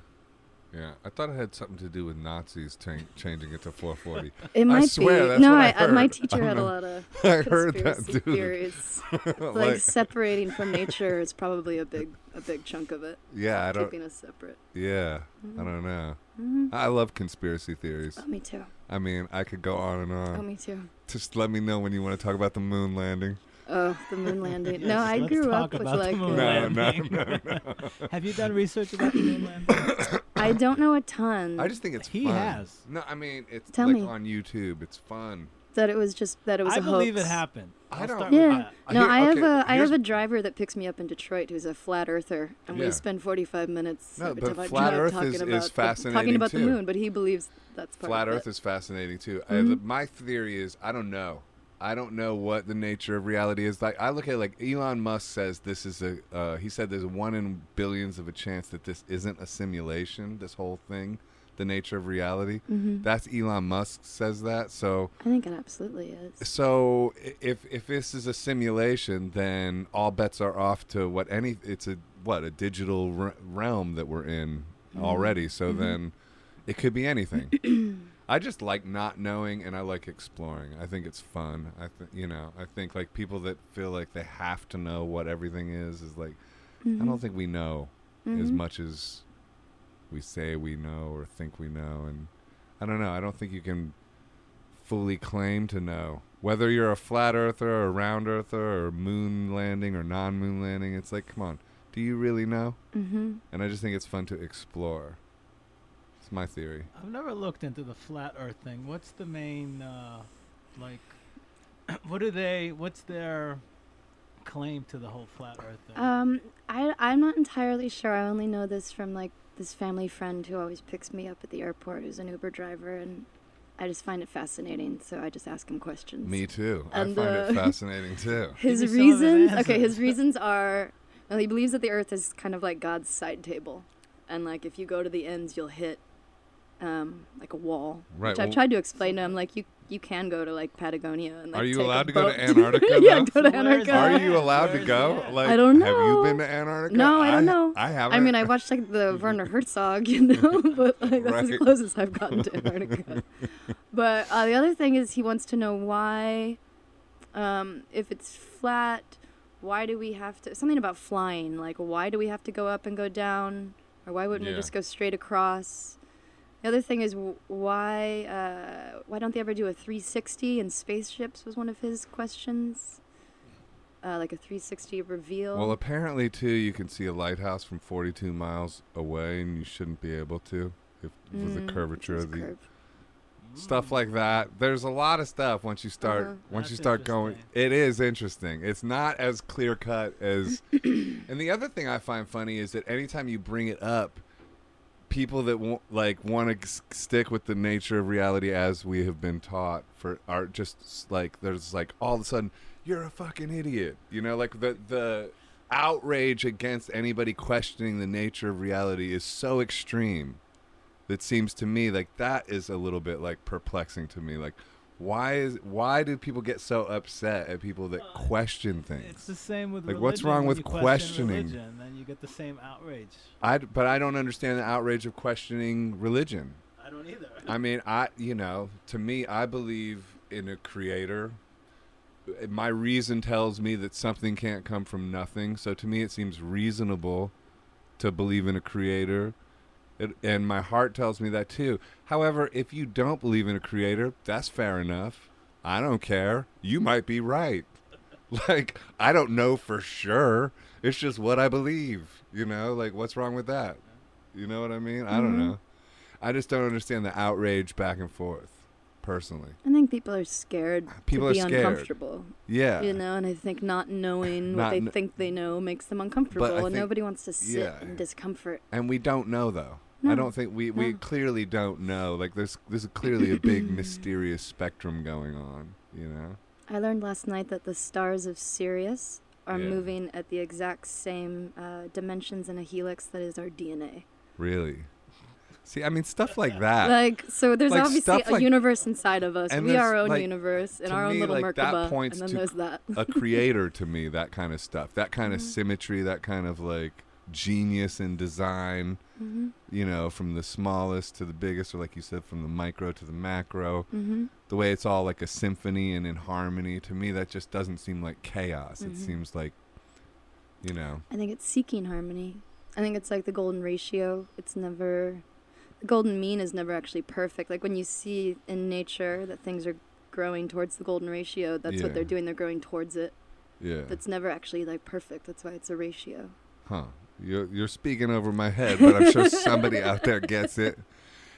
[SPEAKER 2] Yeah, I thought it had something to do with Nazis cha- changing it to 440.
[SPEAKER 1] It might
[SPEAKER 2] swear,
[SPEAKER 1] be.
[SPEAKER 2] that's
[SPEAKER 1] no,
[SPEAKER 2] what I
[SPEAKER 1] I, uh, my teacher
[SPEAKER 2] I
[SPEAKER 1] had a lot of
[SPEAKER 2] I heard that
[SPEAKER 1] conspiracy theories. like,
[SPEAKER 2] Like,
[SPEAKER 1] separating from nature is probably a big a big chunk of it.
[SPEAKER 2] yeah, I don't.
[SPEAKER 1] Keeping us separate.
[SPEAKER 2] Yeah, I
[SPEAKER 1] Mhm.
[SPEAKER 2] don't know.
[SPEAKER 1] Mhm.
[SPEAKER 2] I love conspiracy theories.
[SPEAKER 1] Oh, me too.
[SPEAKER 2] I mean, I could go on and on.
[SPEAKER 1] Oh, me too.
[SPEAKER 2] Just let me know when you want to talk about the moon landing.
[SPEAKER 1] Oh, the moon landing.
[SPEAKER 3] Yes,
[SPEAKER 1] no, I grew up with
[SPEAKER 3] about the
[SPEAKER 1] like.
[SPEAKER 3] moon
[SPEAKER 1] uh,
[SPEAKER 2] No, no, no,
[SPEAKER 3] Have you done research about the moon landing?
[SPEAKER 1] I don't know a ton.
[SPEAKER 2] I just think it's
[SPEAKER 3] He
[SPEAKER 2] fun.
[SPEAKER 3] has.
[SPEAKER 2] No, I mean it's
[SPEAKER 1] Tell
[SPEAKER 2] like
[SPEAKER 1] me.
[SPEAKER 2] on YouTube. It's fun.
[SPEAKER 1] that it was just that it was
[SPEAKER 3] I
[SPEAKER 1] a
[SPEAKER 3] believe
[SPEAKER 1] hoax.
[SPEAKER 3] it happened.
[SPEAKER 2] I
[SPEAKER 3] I'll
[SPEAKER 2] don't-
[SPEAKER 3] start with
[SPEAKER 1] Yeah.
[SPEAKER 3] that.
[SPEAKER 2] I
[SPEAKER 1] No,
[SPEAKER 2] hear-
[SPEAKER 1] I have
[SPEAKER 2] okay,
[SPEAKER 1] a I
[SPEAKER 2] here's-
[SPEAKER 1] have a driver that picks me up in Detroit who's a flat earther, and
[SPEAKER 2] Yeah.
[SPEAKER 1] we spend 45 minutes
[SPEAKER 2] No, but
[SPEAKER 1] time I
[SPEAKER 2] flat Earth
[SPEAKER 1] talking
[SPEAKER 2] is-
[SPEAKER 1] about
[SPEAKER 2] is
[SPEAKER 1] the-
[SPEAKER 2] fascinating
[SPEAKER 1] talking about
[SPEAKER 2] too.
[SPEAKER 1] the moon, but he believes that's part
[SPEAKER 2] Flat
[SPEAKER 1] of
[SPEAKER 2] Earth
[SPEAKER 1] it.
[SPEAKER 2] is fascinating too. I,
[SPEAKER 1] Mhm.
[SPEAKER 2] the, my theory is I don't know. I don't know what the nature of reality is. Like I look at it like Elon Musk says this is a. Uh, he said there's one in billions of a chance that this isn't a simulation. This whole thing, the nature of reality.
[SPEAKER 1] Mhm.
[SPEAKER 2] That's Elon Musk says that. So
[SPEAKER 1] I think it absolutely is.
[SPEAKER 2] so if if this is a simulation, then all bets are off to what any. It's a what a digital re- realm that we're in
[SPEAKER 1] Mhm.
[SPEAKER 2] already. So
[SPEAKER 1] Mhm.
[SPEAKER 2] then it could be anything. I just like not knowing, and I like exploring. I think it's fun. I think you know. I think like people that feel like they have to know what everything is is like. I
[SPEAKER 1] Mhm.
[SPEAKER 2] don't think we know as
[SPEAKER 1] Mhm.
[SPEAKER 2] much as we say we know or think we know, and I don't know. I don't think you can fully claim to know whether you're a flat earther or a round earther or moon landing or non-moon landing. It's like, come on, do you really know?
[SPEAKER 1] Mhm.
[SPEAKER 2] And I just think it's fun to explore. It's my theory.
[SPEAKER 3] I've never looked into the flat Earth thing. What's the main, uh, like, what do they? What's their claim to the whole flat Earth thing?
[SPEAKER 1] Um, I I'm not entirely sure. I only know this from like this family friend who always picks me up at the airport, who's an Uber driver, and I just find it fascinating. So I just ask him questions.
[SPEAKER 2] Me too.
[SPEAKER 1] And,
[SPEAKER 2] I find
[SPEAKER 1] uh,
[SPEAKER 2] it fascinating too.
[SPEAKER 1] His
[SPEAKER 3] Give me some of his
[SPEAKER 1] reasons, okay, his reasons are, well, he believes that the Earth is kind of like God's side table, and like if you go to the ends, you'll hit, um, like a wall.
[SPEAKER 2] Right,
[SPEAKER 1] Which I've
[SPEAKER 2] well-
[SPEAKER 1] tried to explain to him, like you you can go to like Patagonia and like
[SPEAKER 2] Are you
[SPEAKER 1] take a
[SPEAKER 2] allowed to go to. Antarctica,
[SPEAKER 1] yeah, go to Antarctica.
[SPEAKER 2] Are you allowed to go?
[SPEAKER 3] that?
[SPEAKER 2] Like,
[SPEAKER 1] I don't
[SPEAKER 2] Have you been to Antarctica?
[SPEAKER 1] No, I don't know.
[SPEAKER 2] I haven't.
[SPEAKER 1] I mean, I watched like the Werner Herzog, you know, but like that's
[SPEAKER 2] Right.
[SPEAKER 1] as close as I've gotten to Antarctica. but uh, the other thing is, he wants to know why, um, if it's flat, why do we have to? Something about flying, like why do we have to go up and go down, or why wouldn't
[SPEAKER 2] Yeah.
[SPEAKER 1] we just go straight across? The other thing is why uh, why don't they ever do a 360 in spaceships? Was one of his questions. Uh, like a 360 reveal.
[SPEAKER 2] Well, apparently too, you can see a lighthouse from 42 miles away, and you shouldn't be able to if with
[SPEAKER 1] Mm,
[SPEAKER 2] the curvature of the
[SPEAKER 1] curved.
[SPEAKER 2] stuff like that. There's a lot of stuff once you start
[SPEAKER 1] Uh-huh.
[SPEAKER 2] once you start going. It is interesting. It's not as clear cut as. and the other thing I find funny is that anytime you bring it up, people that like want to stick with the nature of reality as we have been taught for are just like there's like all of a sudden you're a fucking idiot. You know, like the the outrage against anybody questioning the nature of reality is so extreme that seems to me like that is a little bit like perplexing to me like why is why do people get so upset at people that question
[SPEAKER 3] It's
[SPEAKER 2] things
[SPEAKER 3] the same with
[SPEAKER 2] Like,
[SPEAKER 3] religion.
[SPEAKER 2] what's wrong
[SPEAKER 3] when
[SPEAKER 2] with
[SPEAKER 3] question
[SPEAKER 2] questioning?
[SPEAKER 3] Religion, then you get the same outrage.
[SPEAKER 2] i but i don't understand the outrage of questioning religion
[SPEAKER 3] I don't either.
[SPEAKER 2] i mean i you know to me i believe in a creator my reason tells me that something can't come from nothing so to me it seems reasonable to believe in a creator it, and my heart tells me that too however if you don't believe in a creator that's fair enough I don't care. You might be right. Like, I don't know for sure. It's just what I believe. You know, like, what's wrong with that? You know what I mean? I don't
[SPEAKER 1] Mhm.
[SPEAKER 2] know. I just don't understand the outrage back and forth, personally.
[SPEAKER 1] I think people are scared
[SPEAKER 2] People
[SPEAKER 1] to
[SPEAKER 2] are
[SPEAKER 1] be
[SPEAKER 2] scared.
[SPEAKER 1] uncomfortable.
[SPEAKER 2] Yeah.
[SPEAKER 1] You know, and I think not knowing what they
[SPEAKER 2] kn-
[SPEAKER 1] think they know makes them uncomfortable, and
[SPEAKER 2] think-
[SPEAKER 1] nobody wants to sit
[SPEAKER 2] yeah.
[SPEAKER 1] in discomfort.
[SPEAKER 2] And we don't know, though. I don't think we, we
[SPEAKER 1] No.
[SPEAKER 2] clearly don't know. Like, there's, there's clearly a big mysterious spectrum going on, you know?
[SPEAKER 1] I learned last night that the stars of Sirius are
[SPEAKER 2] Yeah.
[SPEAKER 1] moving at the exact same uh, dimensions in a helix that is our DNA.
[SPEAKER 2] Really? See, I mean, stuff like that.
[SPEAKER 1] Like, so there's
[SPEAKER 2] Like,
[SPEAKER 1] obviously a
[SPEAKER 2] like-
[SPEAKER 1] universe inside of us. we are our own
[SPEAKER 2] like,
[SPEAKER 1] universe in
[SPEAKER 2] to
[SPEAKER 1] our own little
[SPEAKER 2] like, that points
[SPEAKER 1] and then
[SPEAKER 2] to
[SPEAKER 1] there's that.
[SPEAKER 2] a creator to me that kind of stuff that kind of
[SPEAKER 1] Mhm.
[SPEAKER 2] symmetry that kind of like genius in design
[SPEAKER 1] hmm
[SPEAKER 2] you know from the smallest to the biggest or like you said from the micro to the macro
[SPEAKER 1] hmm
[SPEAKER 2] the way it's all like a symphony and in harmony to me that just doesn't seem like chaos it
[SPEAKER 1] Mhm.
[SPEAKER 2] seems like you know
[SPEAKER 1] I think it's seeking harmony. I think it's like the golden ratio. It's never the golden mean is never actually perfect. Like when you see in nature that things are growing towards the golden ratio, that's
[SPEAKER 2] Yeah.
[SPEAKER 1] what they're doing. They're growing towards it.
[SPEAKER 2] yeah
[SPEAKER 1] That's never actually like perfect. That's why it's a ratio.
[SPEAKER 2] huh you're, you're speaking over my head but i'm sure somebody out there gets it.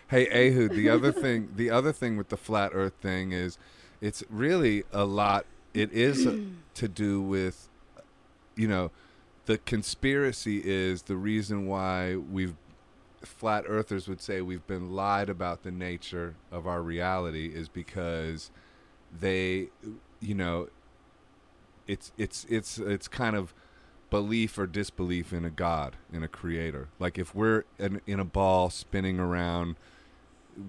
[SPEAKER 2] Hey ehud the other thing the other thing with the flat earth thing is it's really a lot it is to do with you know the conspiracy is the reason why we've flat earthers would say we've been lied about the nature of our reality is because they you know it's it's it's it's kind of belief or disbelief in a god in a creator. Like if we're in, in a ball spinning around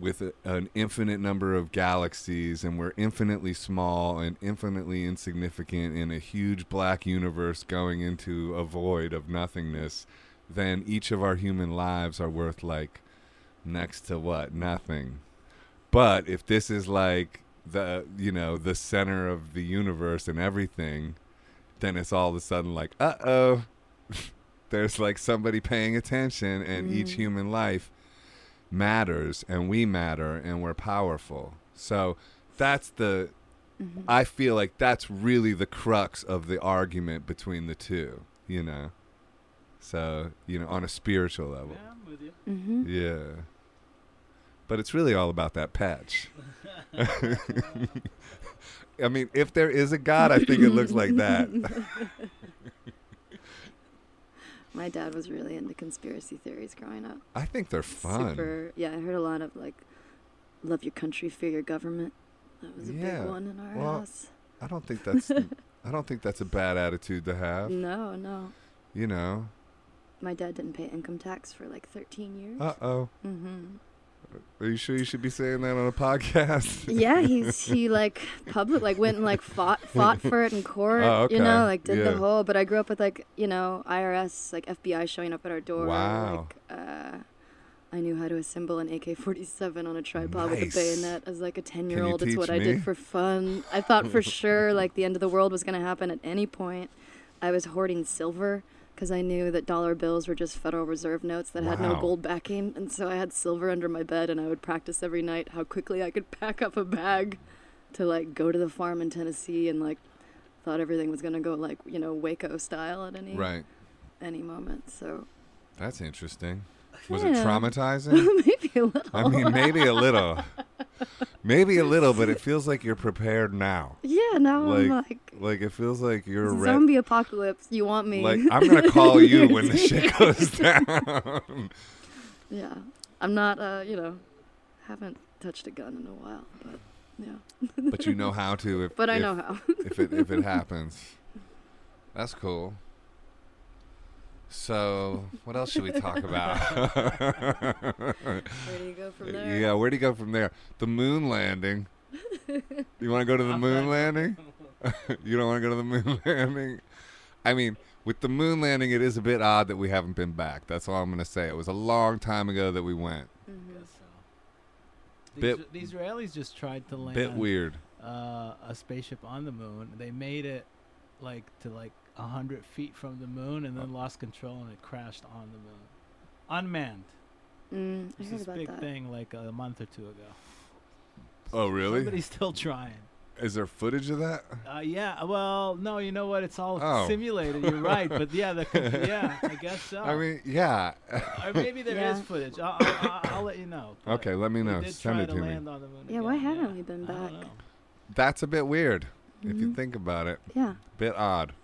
[SPEAKER 2] with a, an infinite number of galaxies and we're infinitely small and infinitely insignificant in a huge black universe going into a void of nothingness then each of our human lives are worth like next to what? Nothing. But if this is like the you know the center of the universe and everything then it's all of a sudden like uh-oh. There's like somebody paying attention and each
[SPEAKER 1] Mm.
[SPEAKER 2] human life matters and we matter and we're powerful. So that's the
[SPEAKER 1] hmm
[SPEAKER 2] i feel like that's really the crux of the argument between the two you know? So you know on a spiritual level.
[SPEAKER 3] Yeah, I'm with you.
[SPEAKER 1] hmm
[SPEAKER 2] yeah. But it's really all about that patch i mean if there is a god i think it looks like that
[SPEAKER 1] My dad was really into conspiracy theories growing up.
[SPEAKER 2] i think they're fun
[SPEAKER 1] Super. Yeah, I heard a lot of like, love your country, fear your government. That was a
[SPEAKER 2] Yeah,
[SPEAKER 1] big one in our
[SPEAKER 2] well,
[SPEAKER 1] house.
[SPEAKER 2] i don't think that's i don't think that's a bad attitude to have
[SPEAKER 1] No, no.
[SPEAKER 2] you know
[SPEAKER 1] My dad didn't pay income tax for like 13 years.
[SPEAKER 2] uh-oh
[SPEAKER 1] hmm
[SPEAKER 2] are you sure you should be saying that on a podcast
[SPEAKER 1] yeah, he's he like public like went and like fought fought for it in court.
[SPEAKER 2] Oh, okay.
[SPEAKER 1] You know, like did
[SPEAKER 2] Yeah.
[SPEAKER 1] the whole. But I grew up with like you know IRS like FBI showing up at our door.
[SPEAKER 2] Wow.
[SPEAKER 1] Like, uh, I knew how to assemble an AK-47 on a tripod
[SPEAKER 2] Nice.
[SPEAKER 1] with a bayonet as like a ten-year-old. It's what
[SPEAKER 2] teach
[SPEAKER 1] I did for fun. I thought for sure like the end of the world was gonna happen at any point. I was hoarding silver because I knew that dollar bills were just Federal Reserve notes that had no gold backing, and so I had silver under my bed, and I would practice every night how quickly I could pack up a bag to like go to the farm in Tennessee, and like thought everything was gonna go like you know Waco style at any
[SPEAKER 2] right
[SPEAKER 1] any moment. So
[SPEAKER 2] that's interesting was
[SPEAKER 1] Yeah.
[SPEAKER 2] it traumatizing
[SPEAKER 1] maybe a little.
[SPEAKER 2] I mean, maybe a little. maybe a little, but it feels like you're prepared now.
[SPEAKER 1] yeah, now I'm
[SPEAKER 2] like-
[SPEAKER 1] like
[SPEAKER 2] Like it feels like you're ready.
[SPEAKER 1] zombie apocalypse. You want me?
[SPEAKER 2] Like I'm gonna call you when the shit goes down.
[SPEAKER 1] yeah, I'm not. Uh, you know, haven't touched a gun in a while, but yeah.
[SPEAKER 2] but you know how to if
[SPEAKER 1] But I
[SPEAKER 2] if,
[SPEAKER 1] know how.
[SPEAKER 2] if it if it happens. That's cool. So what else should we talk about?
[SPEAKER 1] Where do you go from there?
[SPEAKER 2] yeah, where do you go from there? The moon landing. You want to go to the moon landing? you don't want to go to the moon landing? I mean, with the moon landing, it is a bit odd that we haven't been back. That's all I'm going to say. It was a long time ago that we went.
[SPEAKER 1] Mhm.
[SPEAKER 3] Guess so.
[SPEAKER 2] Bit-
[SPEAKER 3] These, the Israelis just tried to land
[SPEAKER 2] Bit weird.
[SPEAKER 3] uh, a spaceship on the moon. They made it like to like a hundred feet from the moon, and then
[SPEAKER 2] Oh.
[SPEAKER 3] lost control, and it crashed on the moon, unmanned.
[SPEAKER 1] Mm, I
[SPEAKER 3] It's
[SPEAKER 1] heard
[SPEAKER 3] this big
[SPEAKER 1] that.
[SPEAKER 3] thing like a month or two ago.
[SPEAKER 2] Oh, really?
[SPEAKER 3] Somebody's still trying.
[SPEAKER 2] Is there footage of that?
[SPEAKER 3] Uh, yeah. Well, no. You know what? It's all
[SPEAKER 2] Oh.
[SPEAKER 3] simulated. You're right. But yeah, the, yeah. I guess so.
[SPEAKER 2] I mean, yeah.
[SPEAKER 3] or maybe there is
[SPEAKER 1] Yeah.
[SPEAKER 3] footage. I'll, I'll, I'll, I'll let you know.
[SPEAKER 2] okay, let me know.
[SPEAKER 3] did
[SPEAKER 2] Send
[SPEAKER 3] try
[SPEAKER 2] it
[SPEAKER 3] to
[SPEAKER 2] to me.
[SPEAKER 3] land on the moon
[SPEAKER 1] Yeah, why haven't we been
[SPEAKER 3] I don't
[SPEAKER 1] back?
[SPEAKER 3] know.
[SPEAKER 2] That's a bit weird if you
[SPEAKER 1] Mhm.
[SPEAKER 2] think about it.
[SPEAKER 1] Yeah.
[SPEAKER 2] Bit odd.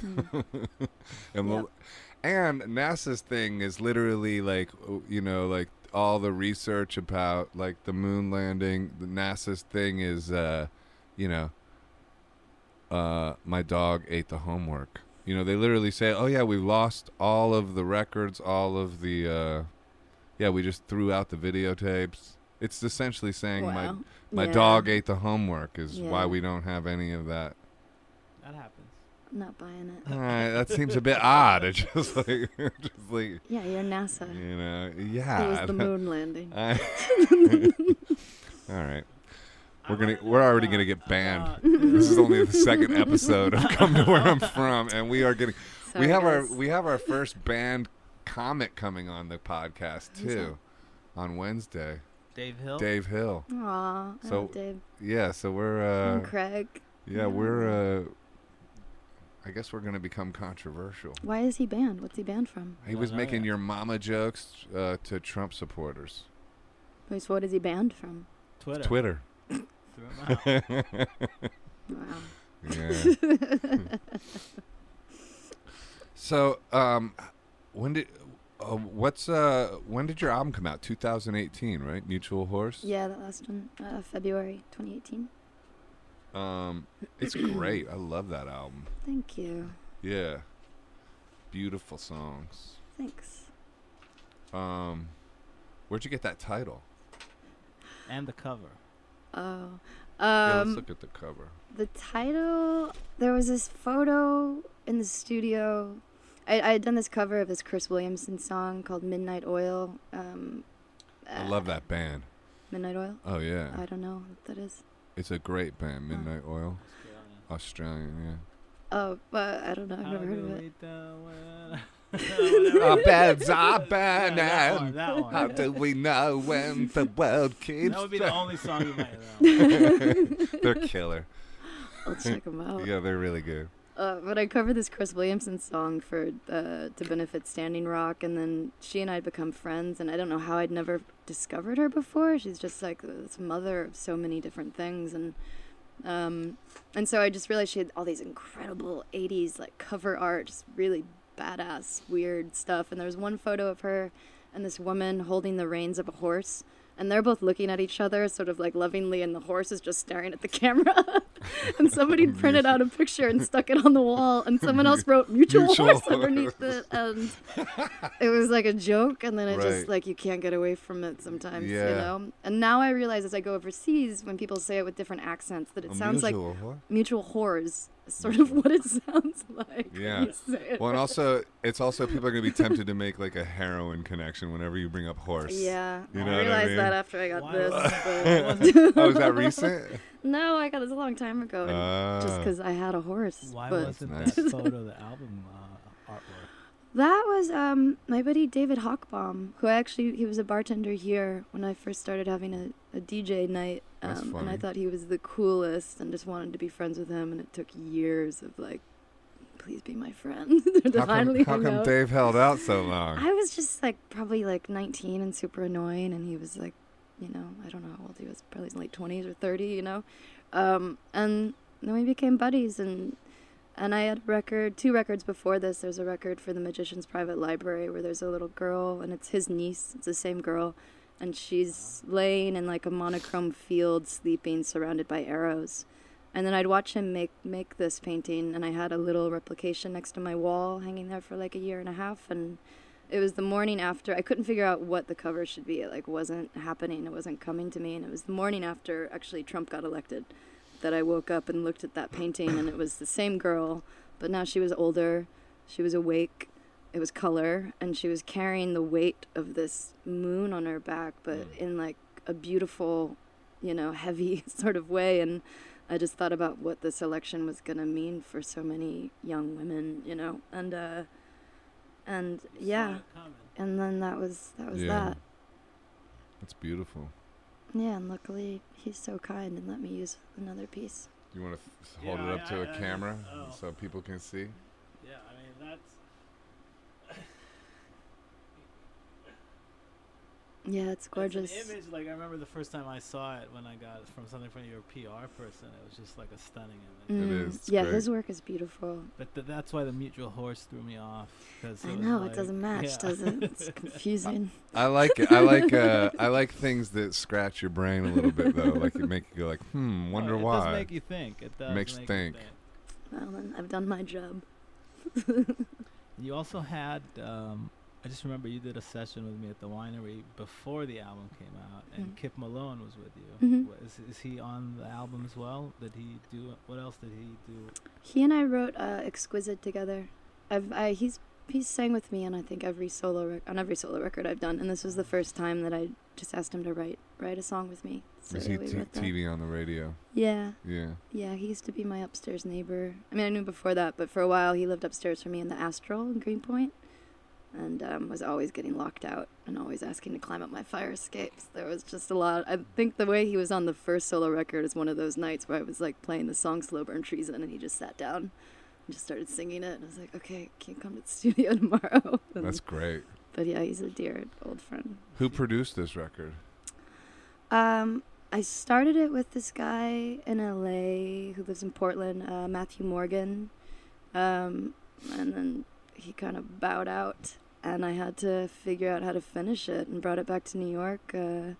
[SPEAKER 1] Mm.
[SPEAKER 2] and
[SPEAKER 1] Yep.
[SPEAKER 2] the- and NASA's thing is literally like you know like all the research about like the moon landing. The NASA's thing is uh, you know, uh, my dog ate the homework. You know, they literally say, "Oh yeah, we've lost all of the records, all of the uh, yeah, we just threw out the videotapes." It's essentially saying my
[SPEAKER 1] Wow.
[SPEAKER 2] my
[SPEAKER 1] Yeah.
[SPEAKER 2] dog ate the homework is why we don't have any of that.
[SPEAKER 1] I'm not buying it.
[SPEAKER 2] All right, that seems a bit odd. It's just like, just like,
[SPEAKER 1] Yeah, you're NASA.
[SPEAKER 2] you know, yeah.
[SPEAKER 1] It was the moon landing.
[SPEAKER 2] I- All right, we're gonna, we're already gonna get banned.
[SPEAKER 3] uh,
[SPEAKER 2] this is only the second episode of Come to Where I'm From, and we are getting, we
[SPEAKER 1] Sorry,
[SPEAKER 2] have our, we have our first banned comic coming on the podcast too, on Wednesday.
[SPEAKER 3] Dave Hill.
[SPEAKER 2] Dave Hill.
[SPEAKER 1] Aw, I
[SPEAKER 2] So,
[SPEAKER 1] love Dave.
[SPEAKER 2] Yeah, so we're,
[SPEAKER 1] and
[SPEAKER 2] uh,
[SPEAKER 1] Craig.
[SPEAKER 2] yeah, we're, uh, I guess we're gonna become controversial.
[SPEAKER 1] Why is he banned? What's he banned from?
[SPEAKER 2] He was making
[SPEAKER 3] yet.
[SPEAKER 2] your mama jokes uh, to Trump supporters.
[SPEAKER 1] Wait, so what is he banned from?
[SPEAKER 3] Twitter.
[SPEAKER 2] Twitter.
[SPEAKER 3] Threw him out.
[SPEAKER 1] Wow.
[SPEAKER 2] yeah. so, um, when did uh, what's uh when did your album come out? 2018, right? Mutual Horse.
[SPEAKER 1] yeah, that last one, uh, February 2018.
[SPEAKER 2] Um, it's great. I love that album.
[SPEAKER 1] Thank you.
[SPEAKER 2] Yeah. Beautiful songs.
[SPEAKER 1] Thanks.
[SPEAKER 2] Um, where'd you get that title?
[SPEAKER 3] and the cover.
[SPEAKER 1] Oh,
[SPEAKER 2] yeah, let's
[SPEAKER 1] um,
[SPEAKER 2] look at the cover.
[SPEAKER 1] the title. There was this photo in the studio. I, I had done this cover of this Cris Williamson song called "Midnight Oil." Um,
[SPEAKER 2] I
[SPEAKER 1] uh,
[SPEAKER 2] love that band.
[SPEAKER 1] Midnight Oil.
[SPEAKER 2] Oh yeah,
[SPEAKER 1] I don't know what that is.
[SPEAKER 2] It's a great band. Midnight Oil, Australian. Yeah.
[SPEAKER 1] Oh, but I don't know. I've
[SPEAKER 3] How
[SPEAKER 1] never heard
[SPEAKER 3] do
[SPEAKER 1] of it.
[SPEAKER 3] we it? Whatever.
[SPEAKER 2] Our beds are
[SPEAKER 3] Yeah, that
[SPEAKER 2] burning.
[SPEAKER 3] one, that one.
[SPEAKER 2] How do we know when the world keeps?
[SPEAKER 3] That would be the only song you might know.
[SPEAKER 2] They're killer.
[SPEAKER 1] I'll check them out.
[SPEAKER 2] Yeah, they're really good.
[SPEAKER 1] Uh, but I covered this Cris Williamson song for uh, to benefit Standing Rock, and then she and I had become friends. And I don't know how I'd never discovered her before. She's just like this mother of so many different things, and um, and so I just realized she had all these incredible '80s like cover art, just really badass, weird stuff. And there was one photo of her and this woman holding the reins of a horse. And they're both looking at each other, sort of like lovingly, and the horse is just staring at the camera. and somebody printed out a picture and stuck it on the wall, and someone else wrote "mutual,
[SPEAKER 2] Mutual
[SPEAKER 1] horse" underneath it, and it was like a joke. And then it
[SPEAKER 2] Right.
[SPEAKER 1] just like you can't get away from it sometimes, you know. And now I realize as I go overseas, when people say it with different accents, that it sounds like
[SPEAKER 2] Unusual,
[SPEAKER 1] mutual whores, is sort of what it sounds like.
[SPEAKER 2] Yeah.
[SPEAKER 1] you say it.
[SPEAKER 2] Well, and also, it's also people are gonna be tempted to make like a heroin connection whenever you bring up horse.
[SPEAKER 1] Yeah,
[SPEAKER 2] You
[SPEAKER 1] I
[SPEAKER 2] know what I
[SPEAKER 1] realized
[SPEAKER 2] mean?
[SPEAKER 1] that after I got
[SPEAKER 3] Why
[SPEAKER 1] this.
[SPEAKER 3] wasn't-
[SPEAKER 1] but-
[SPEAKER 2] oh, is that recent?
[SPEAKER 1] no, I got this a long time ago, and just
[SPEAKER 2] Ah.
[SPEAKER 1] because I had a horse.
[SPEAKER 3] Why
[SPEAKER 1] but
[SPEAKER 3] wasn't
[SPEAKER 2] nice.
[SPEAKER 3] that photo the album uh, artwork?
[SPEAKER 1] That was um my buddy David Hockbaum, who actually he was a bartender here when I first started having a, a DJ night.
[SPEAKER 2] That's
[SPEAKER 1] Um, and I thought he was the coolest and just wanted to be friends with him and it took years of like please be my friend to
[SPEAKER 2] How come,
[SPEAKER 1] finally
[SPEAKER 2] how come
[SPEAKER 1] out.
[SPEAKER 2] Dave held out so long?
[SPEAKER 1] I was just like probably like 19 and super annoying, and he was like, you know, I don't know how old he was, probably late 20s or 30, you know. Um, and then we became buddies, and and I had a record, two records before this. There's a record for the Magician's Private Library where there's a little girl, and it's his niece. It's the same girl, and she's laying in like a monochrome field, sleeping, surrounded by arrows. And then I'd watch him make make this painting, and I had a little replication next to my wall, hanging there for like a year and a half, and it was the morning after I couldn't figure out what the cover should be. It like wasn't happening. It wasn't coming to me. And it was the morning after actually Trump got elected that I woke up and looked at that painting and it was the same girl, but now she was older. She was awake. It was color and she was carrying the weight of this moon on her back, but in like a beautiful, you know, heavy sort of way and I just thought about what this election was going to mean for so many young women, you know. And uh and yeah
[SPEAKER 3] Saw it coming.
[SPEAKER 1] and then that was that was
[SPEAKER 2] Yeah.
[SPEAKER 1] that.
[SPEAKER 2] That's beautiful.
[SPEAKER 1] Yeah, and luckily he's so kind and let me use another piece.
[SPEAKER 2] You want to f- hold
[SPEAKER 3] Yeah,
[SPEAKER 2] it up
[SPEAKER 3] I-
[SPEAKER 2] to a
[SPEAKER 3] I- I-
[SPEAKER 2] camera
[SPEAKER 3] oh.
[SPEAKER 2] so people can see?
[SPEAKER 3] Yeah, I mean that's.
[SPEAKER 1] Yeah, it's gorgeous.
[SPEAKER 3] It's an image like I remember the first time I saw it when I got it from something from your PR person. It was just like a stunning image.
[SPEAKER 1] Mm,
[SPEAKER 2] is, it's
[SPEAKER 1] Yeah,
[SPEAKER 2] great.
[SPEAKER 1] his work is beautiful.
[SPEAKER 3] But th- that's why the mutual horse threw me off. Cause
[SPEAKER 1] I know
[SPEAKER 3] like-
[SPEAKER 1] it doesn't match,
[SPEAKER 3] yeah.
[SPEAKER 1] does it? It's confusing.
[SPEAKER 2] I like it. I like uh, I like things that scratch your brain a little bit though. Like it make you go like, hmm,
[SPEAKER 3] No,
[SPEAKER 2] wonder
[SPEAKER 3] it
[SPEAKER 2] why.
[SPEAKER 3] It does make you think. It does
[SPEAKER 2] Makes you
[SPEAKER 3] make
[SPEAKER 2] think.
[SPEAKER 1] Well, then I've done my job.
[SPEAKER 3] You also had. Um, I just remember you did a session with me at the winery before the album came out, and
[SPEAKER 1] Mm.
[SPEAKER 3] Kyp Malone was with you.
[SPEAKER 1] Mhm.
[SPEAKER 3] Wha- Is, is he on the album as well? Did he do? What else did he do?
[SPEAKER 1] He and I wrote uh, "Exquisite" together. I've I, he's he's sang with me on I think every solo rec- on every solo record I've done, and this was the first time that I just asked him to write write a song with me. So
[SPEAKER 2] Is he t- TV on the radio?
[SPEAKER 1] Yeah,
[SPEAKER 2] Yeah.
[SPEAKER 1] yeah. He used to be my upstairs neighbor. I mean, I knew before that, but for a while he lived upstairs from me in the Astral in Greenpoint, and um, was always getting locked out and always asking to climb up my fire escapes. There was just a lot. I think the way he was on the first solo record is one of those nights where I was like playing the song "Slow Burn Treason" and he just sat down and just started singing it. And I was like, okay, can't come to the studio tomorrow. And-
[SPEAKER 2] That's great.
[SPEAKER 1] but yeah, he's a dear old friend.
[SPEAKER 2] Who produced this record?
[SPEAKER 1] Um, I started it with this guy in LA who lives in Portland, uh, Matthew Morgan. Um, and then he kind of bowed out, and I had to figure out how to finish it and brought it back to New York. Uh,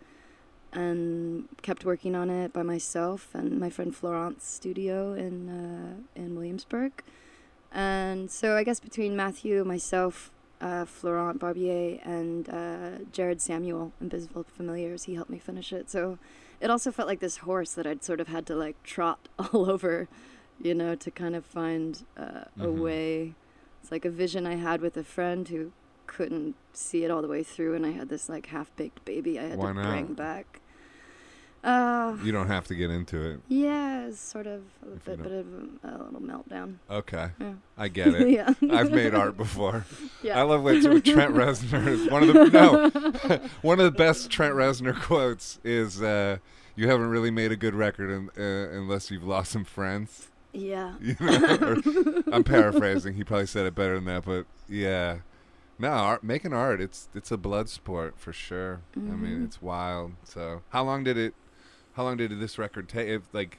[SPEAKER 1] and kept working on it by myself and my friend Florent's studio in uh, in Williamsburg. And so I guess between Matthew, myself, uh, Florent Barbier, and uh, Jared Samuel and Invisible Familiars, he helped me finish it. So it also felt like this horse that I'd sort of had to like trot all over, you know, to kind of find uh, a
[SPEAKER 2] Mhm.
[SPEAKER 1] way. It's like a vision I had with a friend who couldn't see it all the way through, and I had this like half baked baby I had
[SPEAKER 2] Why
[SPEAKER 1] to
[SPEAKER 2] not?
[SPEAKER 1] bring back. Uh,
[SPEAKER 2] You don't have to get into it.
[SPEAKER 1] yeah, it's sort of a
[SPEAKER 2] If
[SPEAKER 1] bit, bit of a, a little meltdown.
[SPEAKER 2] Okay,
[SPEAKER 1] Yeah.
[SPEAKER 2] I get it.
[SPEAKER 1] yeah.
[SPEAKER 2] I've made art before.
[SPEAKER 1] yeah.
[SPEAKER 2] I love what Trent Reznor one of the no one of the best Trent Reznor quotes is uh, "You haven't really made a good record in, uh, unless you've lost some friends."
[SPEAKER 1] yeah.
[SPEAKER 2] You know? I'm paraphrasing. He probably said it better than that, but yeah. No, art, making art, it's it's a blood sport for sure. I mean,
[SPEAKER 1] Mhm.
[SPEAKER 2] it's wild. So, how long did it? How long did this record take? Like,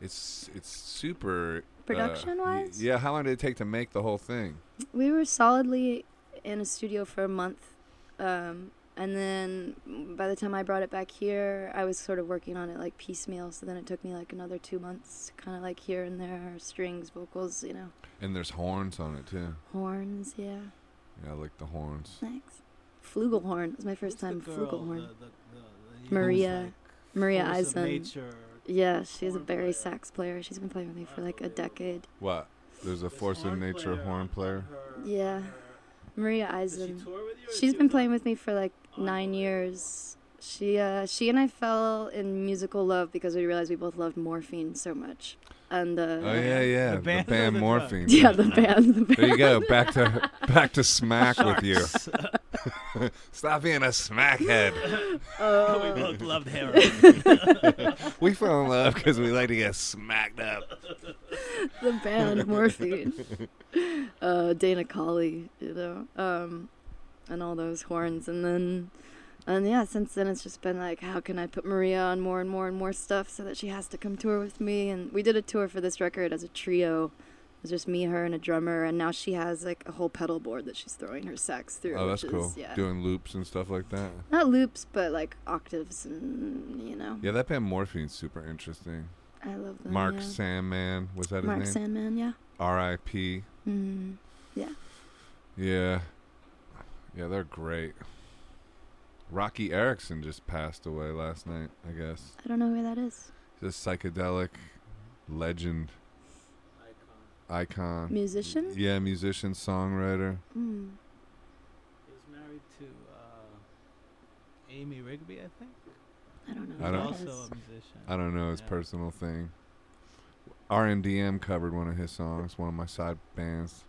[SPEAKER 2] it's it's super uh,
[SPEAKER 1] Production-wise?
[SPEAKER 2] y- yeah. How long did it take to make the whole thing?
[SPEAKER 1] We were solidly in a studio for a month. Um, and then by the time I brought it back here, I was sort of working on it like piecemeal. So then it took me like another two months, kind of like here and there, strings, vocals, you know,
[SPEAKER 2] And there's horns on it too.
[SPEAKER 1] horns. Yeah,
[SPEAKER 2] Yeah, I like the horns.
[SPEAKER 1] thanks. Flugelhorn. It was my first
[SPEAKER 3] Who's
[SPEAKER 1] time
[SPEAKER 3] the girl,
[SPEAKER 1] flugelhorn.
[SPEAKER 3] the- the- the- the
[SPEAKER 1] Maria-
[SPEAKER 3] young, like,
[SPEAKER 1] Maria
[SPEAKER 3] force
[SPEAKER 1] Eisen. Yeah, she's a
[SPEAKER 3] horn
[SPEAKER 1] bari
[SPEAKER 3] player.
[SPEAKER 1] sax player. She's been playing with me for like a decade.
[SPEAKER 2] What? There's a
[SPEAKER 3] This
[SPEAKER 2] force of nature
[SPEAKER 3] player
[SPEAKER 2] horn player.
[SPEAKER 3] her-
[SPEAKER 1] Yeah.
[SPEAKER 3] her-
[SPEAKER 1] Maria
[SPEAKER 3] Does she
[SPEAKER 1] Eisen.
[SPEAKER 3] tour with you or
[SPEAKER 1] She's
[SPEAKER 3] she
[SPEAKER 1] been playing with me for like nine years. She uh she and I fell in musical love because we realized we both loved morphine so much. And uh
[SPEAKER 2] Oh yeah, yeah. The
[SPEAKER 3] band
[SPEAKER 2] band,
[SPEAKER 3] or the drug?
[SPEAKER 2] Morphine.
[SPEAKER 1] Yeah, the band. The band.
[SPEAKER 2] There you go. Back to back to smack with you. Stop being a smackhead.
[SPEAKER 3] we
[SPEAKER 1] Uh,
[SPEAKER 3] both loved heroin.
[SPEAKER 2] We fell in love because we like to get smacked up.
[SPEAKER 1] the band morphine. Uh Dana Colley, you know. Um and all those horns and then and yeah, since then it's just been like, how can I put Maria on more and more and more stuff so that she has to come tour with me? And we did a tour for this record as a trio. It was just me, her, and a drummer. And now she has like a whole pedal board that she's throwing her sax through.
[SPEAKER 2] Oh, that's cool.
[SPEAKER 1] Is, yeah,
[SPEAKER 2] Doing loops and stuff like that.
[SPEAKER 1] not loops, but like octaves, and you know.
[SPEAKER 2] Yeah, that band Morphine's super interesting.
[SPEAKER 1] I love them.
[SPEAKER 2] Mark
[SPEAKER 1] yeah.
[SPEAKER 2] Sandman was that
[SPEAKER 1] Mark
[SPEAKER 2] his name?
[SPEAKER 1] Mark Sandman, yeah.
[SPEAKER 2] R.I.P.
[SPEAKER 1] Mm.
[SPEAKER 2] Yeah, yeah, they're great. Roky Erickson just passed away last night. I guess
[SPEAKER 1] I don't know who that is.
[SPEAKER 2] He's a psychedelic legend icon.
[SPEAKER 1] Musician.
[SPEAKER 2] Yeah, musician, songwriter.
[SPEAKER 1] Mm.
[SPEAKER 3] He was married to uh, Amy Rigby, I think.
[SPEAKER 1] I don't know.
[SPEAKER 2] I don't-
[SPEAKER 1] that
[SPEAKER 3] also
[SPEAKER 1] is.
[SPEAKER 3] a musician.
[SPEAKER 2] I don't know his
[SPEAKER 3] Yeah.
[SPEAKER 2] personal thing. RNDM covered one of his songs, one of my side bands,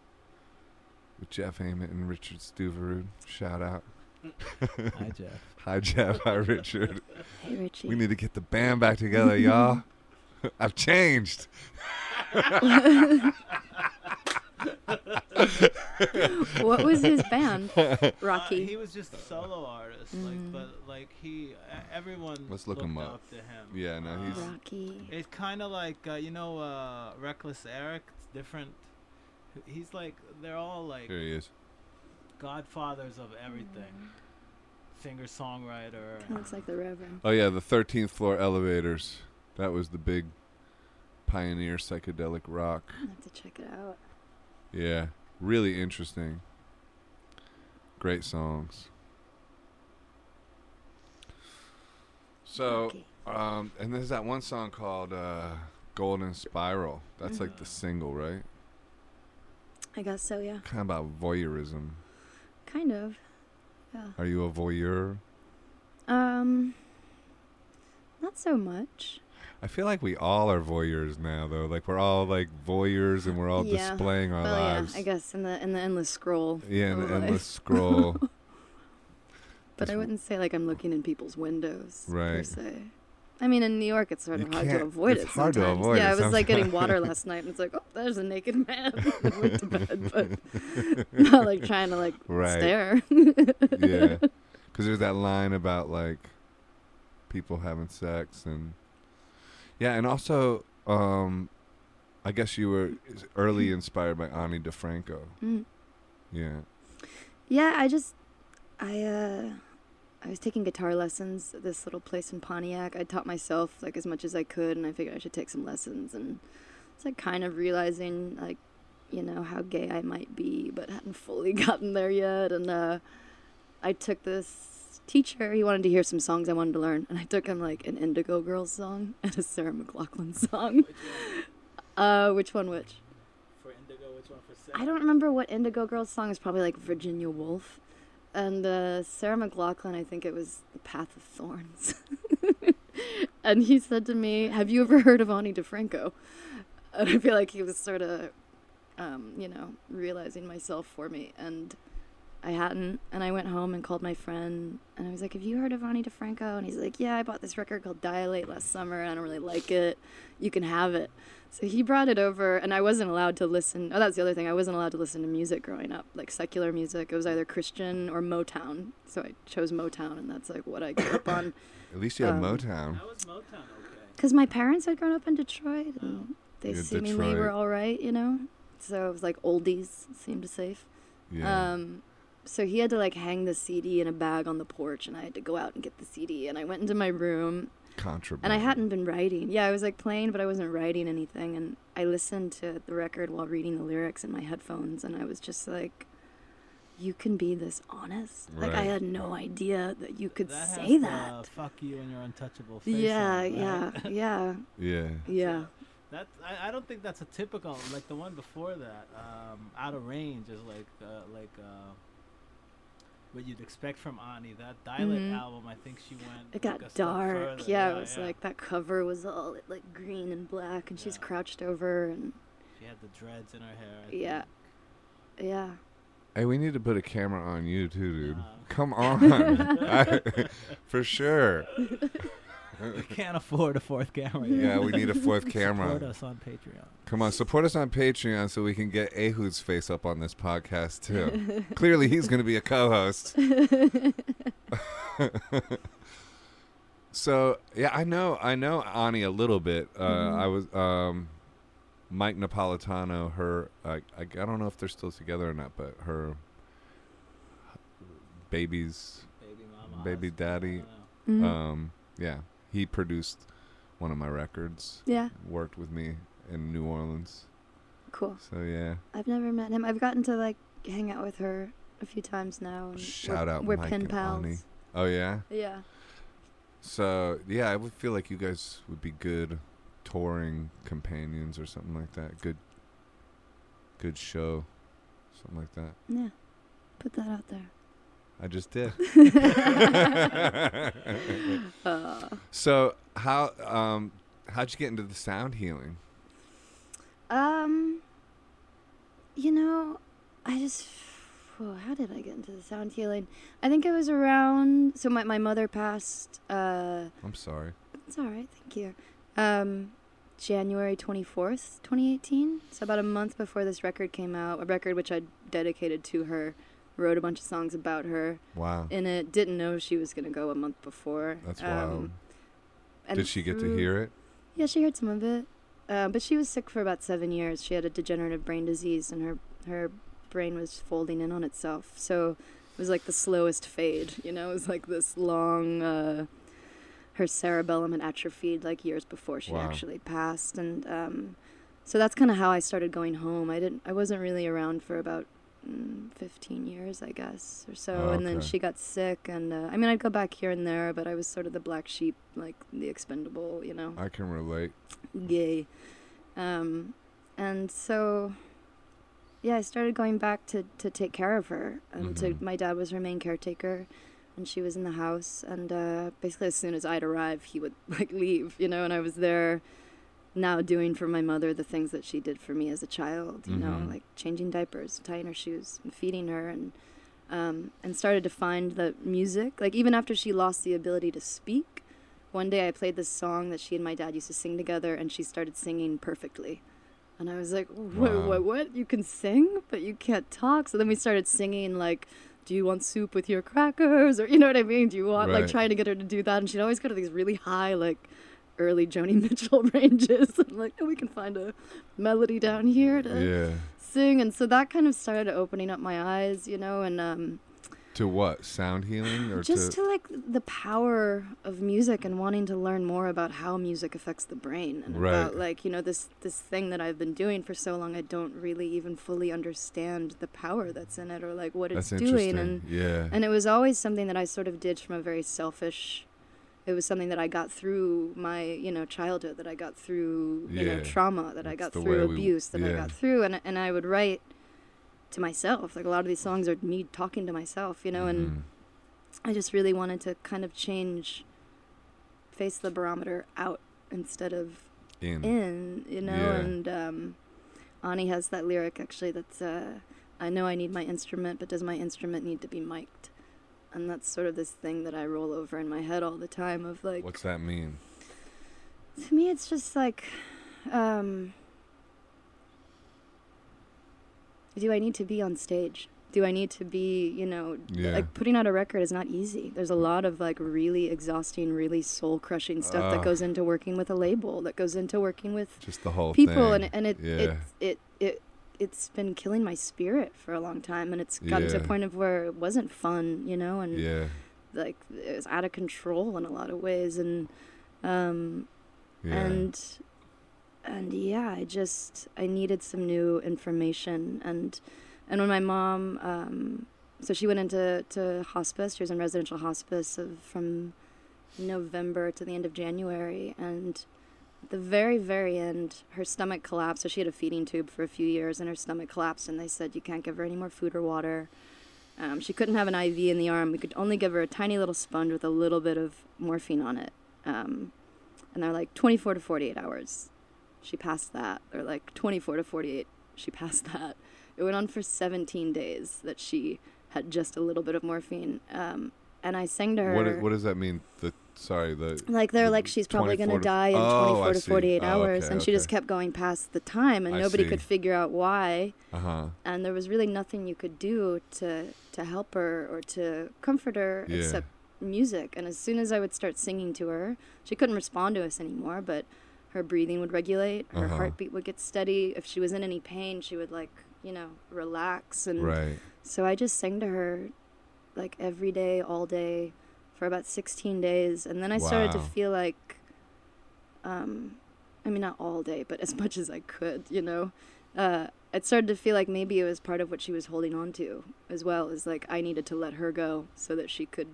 [SPEAKER 2] with Jeff Ament and Richard Stuverud. Shout out.
[SPEAKER 3] Hi, Jeff.
[SPEAKER 2] Hi, Jeff. Hi, Richard.
[SPEAKER 1] Hey, Richie.
[SPEAKER 2] We need to get the band back together, y'all. I've changed.
[SPEAKER 1] what was his band?
[SPEAKER 3] Uh,
[SPEAKER 1] Roky.
[SPEAKER 3] he was just a solo artist, like,
[SPEAKER 1] Mm.
[SPEAKER 3] but like he, everyone
[SPEAKER 2] Let's look
[SPEAKER 3] looked
[SPEAKER 2] him up.
[SPEAKER 3] to him.
[SPEAKER 2] Yeah, no, he's-
[SPEAKER 3] Uh,
[SPEAKER 1] Roky.
[SPEAKER 3] It's kind of like uh, you know, uh, Wreckless Eric. It's different. He's like they're all like
[SPEAKER 2] Here he is.
[SPEAKER 3] Godfathers of everything. Singer songwriter.
[SPEAKER 1] Looks like the Reverend.
[SPEAKER 2] Oh yeah, the 13th floor elevators. That was the big pioneer psychedelic rock.
[SPEAKER 1] I have to check it out.
[SPEAKER 2] Yeah, really interesting. Great songs. So, um, and there's that one song called uh, "Golden Spiral." That's like the
[SPEAKER 3] Mhm.
[SPEAKER 2] single, right?
[SPEAKER 1] I guess so. Yeah.
[SPEAKER 2] Kind of about voyeurism.
[SPEAKER 1] Kind of. Yeah.
[SPEAKER 2] Are you a voyeur?
[SPEAKER 1] Um. Not so much.
[SPEAKER 2] I feel like we all are voyeurs now, though. Like we're all like voyeurs, and we're all
[SPEAKER 1] Yeah.
[SPEAKER 2] displaying our
[SPEAKER 1] well,
[SPEAKER 2] lives.
[SPEAKER 1] yeah. I guess in the in the endless scroll.
[SPEAKER 2] Yeah,
[SPEAKER 1] of
[SPEAKER 2] an
[SPEAKER 1] life.
[SPEAKER 2] endless scroll.
[SPEAKER 1] But
[SPEAKER 2] That's
[SPEAKER 1] I wouldn't say like I'm looking in people's windows per
[SPEAKER 2] Right.
[SPEAKER 1] se. I mean, in New York, it's sort
[SPEAKER 2] You
[SPEAKER 1] of hard to avoid
[SPEAKER 2] it's
[SPEAKER 1] it.
[SPEAKER 2] hard to avoid
[SPEAKER 1] yeah,
[SPEAKER 2] it
[SPEAKER 1] I was like getting water last night, and it's like, oh, there's a naked man. I went to bed, but not like trying to like
[SPEAKER 2] Right.
[SPEAKER 1] stare.
[SPEAKER 2] yeah, because there's that line about like people having sex and yeah, and also um, I guess you were early inspired by Ani DiFranco.
[SPEAKER 1] Mm.
[SPEAKER 2] Yeah,
[SPEAKER 1] Yeah, I just I uh I was taking guitar lessons at this little place in Pontiac. I taught myself like as much as I could and I figured I should take some lessons and it's like kind of realizing like you know how gay I might be but hadn't fully gotten there yet and uh I took this teacher he wanted to hear some songs I wanted to learn and I took him like an Indigo Girls song and a Sarah McLachlan song. Uh which one which?
[SPEAKER 3] For Indigo, which one for Sarah?
[SPEAKER 1] I don't remember what Indigo Girls song is. Probably like Virginia Woolf, and uh, Sarah McLachlan. I think it was The Path of Thorns. and he said to me, "Have you ever heard of Ani DiFranco?" And I feel like he was sort of, um, you know, realizing myself for me, and I hadn't. And I went home and called my friend, and I was like, "Have you heard of Ani DiFranco?" And he's like, "Yeah, I bought this record called Dilate last summer, and I don't really like it. You can have it." So he brought it over, and I wasn't allowed to listen. Oh, that's the other thing. I wasn't allowed to listen to music growing up, like secular music. It was either Christian or Motown. So I chose Motown, and that's like what I grew up on.
[SPEAKER 2] at least you had
[SPEAKER 1] Um,
[SPEAKER 2] Motown.
[SPEAKER 3] How was Motown okay?
[SPEAKER 1] Because my parents had grown up in Detroit, and they
[SPEAKER 2] Yeah,
[SPEAKER 1] seemingly were all right, you know. So it was like oldies seemed safe.
[SPEAKER 2] Yeah,
[SPEAKER 1] Um, so he had to like hang the CD in a bag on the porch, and I had to go out and get the CD. And I went into my room,
[SPEAKER 2] contraband.
[SPEAKER 1] and I hadn't been writing. Yeah, I was like playing, but I wasn't writing anything. And I listened to the record while reading the lyrics in my headphones, and I was just like, "You can be this honest." Like I had no idea that you could
[SPEAKER 3] that
[SPEAKER 1] say
[SPEAKER 3] has
[SPEAKER 1] that.
[SPEAKER 3] The fuck you and your untouchable face.
[SPEAKER 1] yeah,
[SPEAKER 3] on it,
[SPEAKER 1] yeah,
[SPEAKER 3] right?
[SPEAKER 1] yeah,
[SPEAKER 2] Yeah,
[SPEAKER 1] yeah.
[SPEAKER 3] That I, I don't think that's a typical like the one before that. Um, Out of range is like uh, like uh, what you'd expect from Ani. That Dilate
[SPEAKER 1] Mhm.
[SPEAKER 3] album, I think she went.
[SPEAKER 1] It
[SPEAKER 3] like,
[SPEAKER 1] got
[SPEAKER 3] a
[SPEAKER 1] dark.
[SPEAKER 3] further.
[SPEAKER 1] Yeah, it was like that cover was all like green and black, and she's crouched over, and
[SPEAKER 3] she had the dreads in her hair. I
[SPEAKER 1] Yeah.
[SPEAKER 3] think.
[SPEAKER 1] yeah.
[SPEAKER 2] hey, we need to put a camera on you too, dude.
[SPEAKER 3] Nah.
[SPEAKER 2] Come on, I- for sure.
[SPEAKER 3] We can't afford a fourth camera. yet.
[SPEAKER 2] Yeah, we need a fourth camera.
[SPEAKER 3] Support us on Patreon.
[SPEAKER 2] Come on, support us on Patreon so we can get Ehud's face up on this podcast too. Clearly, he's going to be a co-host. so yeah, I know, I know Ani a little bit. Uh,
[SPEAKER 1] Mhm.
[SPEAKER 2] I was um, Mike Napolitano. Her, I, I, I don't know if they're still together or not, but her baby's
[SPEAKER 3] Baby mama.
[SPEAKER 2] Baby daddy.
[SPEAKER 3] I don't know.
[SPEAKER 1] Mhm.
[SPEAKER 2] um, yeah, he produced one of my records.
[SPEAKER 1] yeah,
[SPEAKER 2] Worked with me in New Orleans.
[SPEAKER 1] cool.
[SPEAKER 2] So yeah.
[SPEAKER 1] I've never met him. I've gotten to like hang out with her a few times now. And
[SPEAKER 2] Shout
[SPEAKER 1] we're,
[SPEAKER 2] out
[SPEAKER 1] we're
[SPEAKER 2] Mike
[SPEAKER 1] pen pals.
[SPEAKER 2] Ani. Oh yeah.
[SPEAKER 1] Yeah.
[SPEAKER 2] So yeah, I would feel like you guys would be good touring companions or something like that. Good, good show, something like that.
[SPEAKER 1] Yeah. Put that out there.
[SPEAKER 2] I just did.
[SPEAKER 1] Uh,
[SPEAKER 2] so how um how'd you get into the sound healing?
[SPEAKER 1] um, you know, I just whoa, how did I get into the sound healing? I think it was around. So my my mother passed. Uh,
[SPEAKER 2] I'm sorry.
[SPEAKER 1] it's all right, thank you. Um, January twenty fourth, twenty eighteen. So about a month before this record came out, a record which I dedicated to her. Wrote a bunch of songs about her
[SPEAKER 2] Wow.
[SPEAKER 1] in it. Didn't know she was gonna go a month before.
[SPEAKER 2] That's
[SPEAKER 1] Um,
[SPEAKER 2] wild.
[SPEAKER 1] and
[SPEAKER 2] Did she get to hear it?
[SPEAKER 1] Yeah, she heard some of it, uh, but she was sick for about seven years. She had a degenerative brain disease, and her her brain was folding in on itself. So it was like the slowest fade. You know, it was like this long. Uh, her cerebellum had atrophied like years before she
[SPEAKER 2] Wow.
[SPEAKER 1] actually passed, and um, so that's kind of how I started going home. I didn't. I wasn't really around for about. Mm, 15 years i guess or so
[SPEAKER 2] Oh,
[SPEAKER 1] and then she got sick and uh, i mean i'd go back here and there but i was sort of the black sheep like the expendable you know
[SPEAKER 2] I can relate.
[SPEAKER 1] Yay. Um, and so, yeah, I started going back to, to take care of her. And to,
[SPEAKER 2] Mhm.
[SPEAKER 1] my dad was her main caretaker, and she was in the house. And uh, basically, as soon as I'd arrive, he would like leave, you know. And I was there now doing for my mother the things that she did for me as a child, you know,
[SPEAKER 2] Mhm.
[SPEAKER 1] like changing diapers, tying her shoes, and feeding her, and um, and started to find the music. Like even after she lost the ability to speak, one day I played this song that she and my dad used to sing together, and she started singing perfectly. And I was like, what,
[SPEAKER 2] Wow.
[SPEAKER 1] what, what? You can sing, but you can't talk. So then we started singing, like, do you want soup with your crackers? Or, you know what I mean? Do you want, like, trying to get her to do that? And she'd always go to these really high, like, early Joni Mitchell ranges. I'm like, oh, we can find a melody down here to
[SPEAKER 2] Yeah.
[SPEAKER 1] sing. And so that kind of started opening up my eyes, you know, and, um,
[SPEAKER 2] To what? Sound healing or
[SPEAKER 1] just
[SPEAKER 2] to,
[SPEAKER 1] to like the power of music and wanting to learn more about how music affects the brain and
[SPEAKER 2] Right.
[SPEAKER 1] about like you know this this thing that I've been doing for so long I don't really even fully understand the power that's in it or like what
[SPEAKER 2] That's
[SPEAKER 1] it's doing and
[SPEAKER 2] yeah.
[SPEAKER 1] and it was always something that I sort of did from a very selfish it was something that I got through my you know childhood that I got through you know trauma that I got through
[SPEAKER 2] way we-
[SPEAKER 1] abuse that I got through and and I would write to myself like a lot of these songs are me talking to myself you know and
[SPEAKER 2] Mhm.
[SPEAKER 1] I just really wanted to kind of change, face the barometer out instead of
[SPEAKER 2] in.
[SPEAKER 1] in, you know.
[SPEAKER 2] Yeah.
[SPEAKER 1] And um, Ani has that lyric actually that's, uh, I know I need my instrument, but does my instrument need to be mic'd? And that's sort of this thing that I roll over in my head all the time of like,
[SPEAKER 2] What's that mean?
[SPEAKER 1] to me, it's just like, um, do I need to be on stage? Do I need to be, you know,
[SPEAKER 2] Yeah.
[SPEAKER 1] like putting out a record is not easy. There's a lot of like really exhausting, really soul crushing stuff
[SPEAKER 2] Ugh.
[SPEAKER 1] that goes into working with a label, that goes into working with
[SPEAKER 2] Just the whole
[SPEAKER 1] people,
[SPEAKER 2] thing.
[SPEAKER 1] and and it
[SPEAKER 2] yeah.
[SPEAKER 1] it it it it's been killing my spirit for a long time, and it's gotten to a point of where it wasn't fun, you know, and
[SPEAKER 2] yeah.
[SPEAKER 1] like it was out of control in a lot of ways, and um
[SPEAKER 2] Yeah.
[SPEAKER 1] and and yeah i just i needed some new information and and when my mom um so she went into to hospice she was in residential hospice of, from november to the end of january and the very very end her stomach collapsed so she had a feeding tube for a few years and her stomach collapsed and they said you can't give her any more food or water um, she couldn't have an iv in the arm we could only give her a tiny little sponge with a little bit of morphine on it um, and they're like 24 to 48 hours. She passed that. They're like 24 to 48. She passed that. It went on for 17 days that she had just a little bit of morphine. Um, and I sang to her.
[SPEAKER 2] what, what does that mean? The sorry, the
[SPEAKER 1] like they're
[SPEAKER 2] the
[SPEAKER 1] like she's probably gonna die in
[SPEAKER 2] Oh,
[SPEAKER 1] 24
[SPEAKER 2] I
[SPEAKER 1] to
[SPEAKER 2] see.
[SPEAKER 1] 48
[SPEAKER 2] Oh,
[SPEAKER 1] hours,
[SPEAKER 2] okay,
[SPEAKER 1] and she just kept going past the time, and
[SPEAKER 2] I
[SPEAKER 1] nobody
[SPEAKER 2] see.
[SPEAKER 1] could figure out why.
[SPEAKER 2] uh huh.
[SPEAKER 1] And there was really nothing you could do to to help her or to comfort her
[SPEAKER 2] Yeah.
[SPEAKER 1] except music. And as soon as I would start singing to her, she couldn't respond to us anymore, but her breathing would regulate, her
[SPEAKER 2] Uh-huh.
[SPEAKER 1] heartbeat would get steady. If she was in any pain, she would like, you know, relax and
[SPEAKER 2] Right.
[SPEAKER 1] so I just sang to her like every day, all day for about 16 days. And then I started to feel like, um, I mean, not all day, but as much as I could, you know. Uh, it started to feel like maybe it was part of what she was holding on to as well, is like I needed to let her go so that she could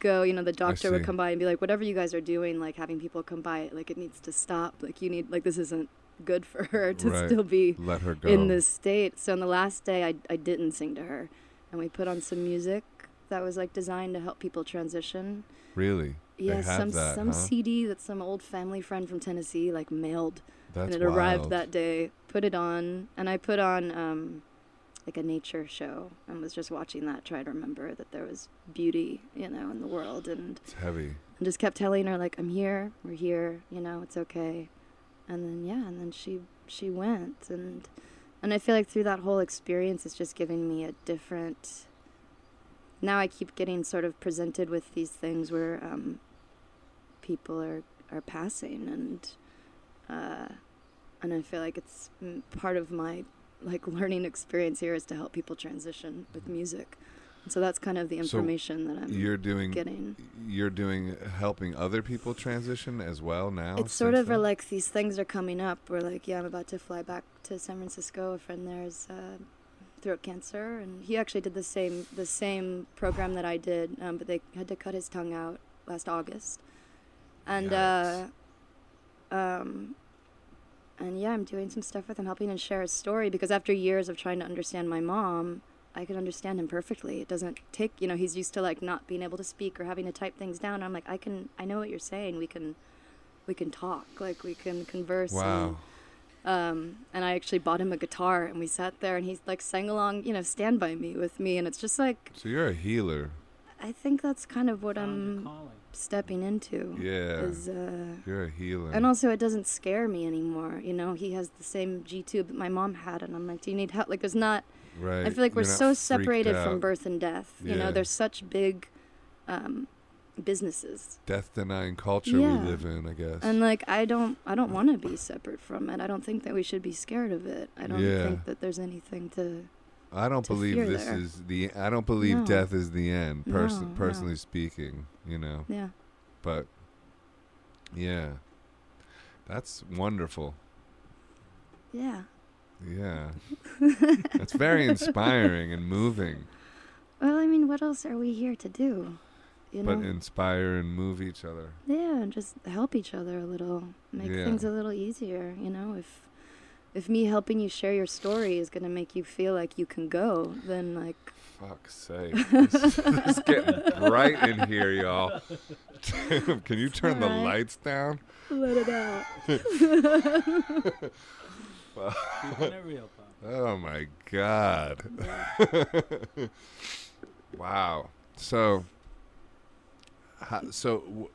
[SPEAKER 1] go. You know, the doctor would come by and be like, whatever you guys are doing, like having people come by, like it needs to stop. Like you need, like this isn't good for her to
[SPEAKER 2] Right.
[SPEAKER 1] still be
[SPEAKER 2] Let her go.
[SPEAKER 1] in this state. So on the last day, I, I didn't sing to her, and we put on some music that was like designed to help people transition.
[SPEAKER 2] Really?
[SPEAKER 1] Yeah, some
[SPEAKER 2] that,
[SPEAKER 1] some
[SPEAKER 2] huh?
[SPEAKER 1] CD that some old family friend from Tennessee like mailed,
[SPEAKER 2] That's
[SPEAKER 1] and it arrived that day. Put it on, and I put on um, like a nature show and was just watching that, trying to remember that there was beauty, you know, in the world, and
[SPEAKER 2] It's heavy.
[SPEAKER 1] and just kept telling her like, "I'm here, we're here, you know, it's okay." And then yeah, and then she she went, and and I feel like through that whole experience, it's just giving me a different. Now I keep getting sort of presented with these things where um, people are are passing, and uh, and I feel like it's mm, part of my like learning experience here is to help people transition with music. And so that's kind of the
[SPEAKER 2] So
[SPEAKER 1] information that I'm
[SPEAKER 2] You're doing
[SPEAKER 1] getting.
[SPEAKER 2] you're doing helping other people transition as well now.
[SPEAKER 1] It's sort of like these things are coming up. We're like, yeah, I'm about to fly back to San Francisco. A friend there's uh, throat cancer, and he actually did the same the same program that I did, um, but they had to cut his tongue out last August, and uh, um, and yeah, I'm doing some stuff with him, helping him share his story because after years of trying to understand my mom. I could understand him perfectly. It doesn't take, you know, he's used to like not being able to speak or having to type things down. I'm like, I can, I know what you're saying. We can, we can talk like we can converse
[SPEAKER 2] Wow.
[SPEAKER 1] and, um and i actually bought him a guitar and we sat there and he like sang along you know stand by me with me and it's just like
[SPEAKER 2] So you're a healer.
[SPEAKER 1] i think that's kind of what
[SPEAKER 3] Found
[SPEAKER 1] i'm stepping into
[SPEAKER 2] Yeah.
[SPEAKER 1] is uh
[SPEAKER 2] You're a healer.
[SPEAKER 1] and also it doesn't scare me anymore you know he has the same g tube that my mom had and i'm like do you need help like there's not
[SPEAKER 2] right.
[SPEAKER 1] i feel like we're
[SPEAKER 2] You're
[SPEAKER 1] so
[SPEAKER 2] freaked
[SPEAKER 1] separated from birth and death you
[SPEAKER 2] Yeah.
[SPEAKER 1] know there's such big um businesses
[SPEAKER 2] Death denying culture
[SPEAKER 1] Yeah.
[SPEAKER 2] we live in, I guess.
[SPEAKER 1] And like I don't I don't want to be separate from it. I don't think that we should be scared of it. I don't
[SPEAKER 2] Yeah.
[SPEAKER 1] think that there's anything to
[SPEAKER 2] I don't
[SPEAKER 1] to
[SPEAKER 2] believe this
[SPEAKER 1] there.
[SPEAKER 2] is the. I don't believe
[SPEAKER 1] No.
[SPEAKER 2] death is the end. Pers-
[SPEAKER 1] No, no.
[SPEAKER 2] personally speaking, you know.
[SPEAKER 1] yeah.
[SPEAKER 2] But yeah, that's wonderful.
[SPEAKER 1] Yeah.
[SPEAKER 2] Yeah, that's very inspiring and moving.
[SPEAKER 1] Well, I mean, what else are we here to do? You know?
[SPEAKER 2] But inspire and move each other.
[SPEAKER 1] yeah, and just help each other a little. Make
[SPEAKER 2] Yeah.
[SPEAKER 1] things a little easier, you know? If if me helping you share your story is going to make you feel like you can go, then like
[SPEAKER 2] Fuck's sake, it's, it's getting bright in here, y'all. Can you turn the lights down?
[SPEAKER 1] let it out.
[SPEAKER 3] Keeping it real,
[SPEAKER 2] Oh my god. wow. So, ho- so w-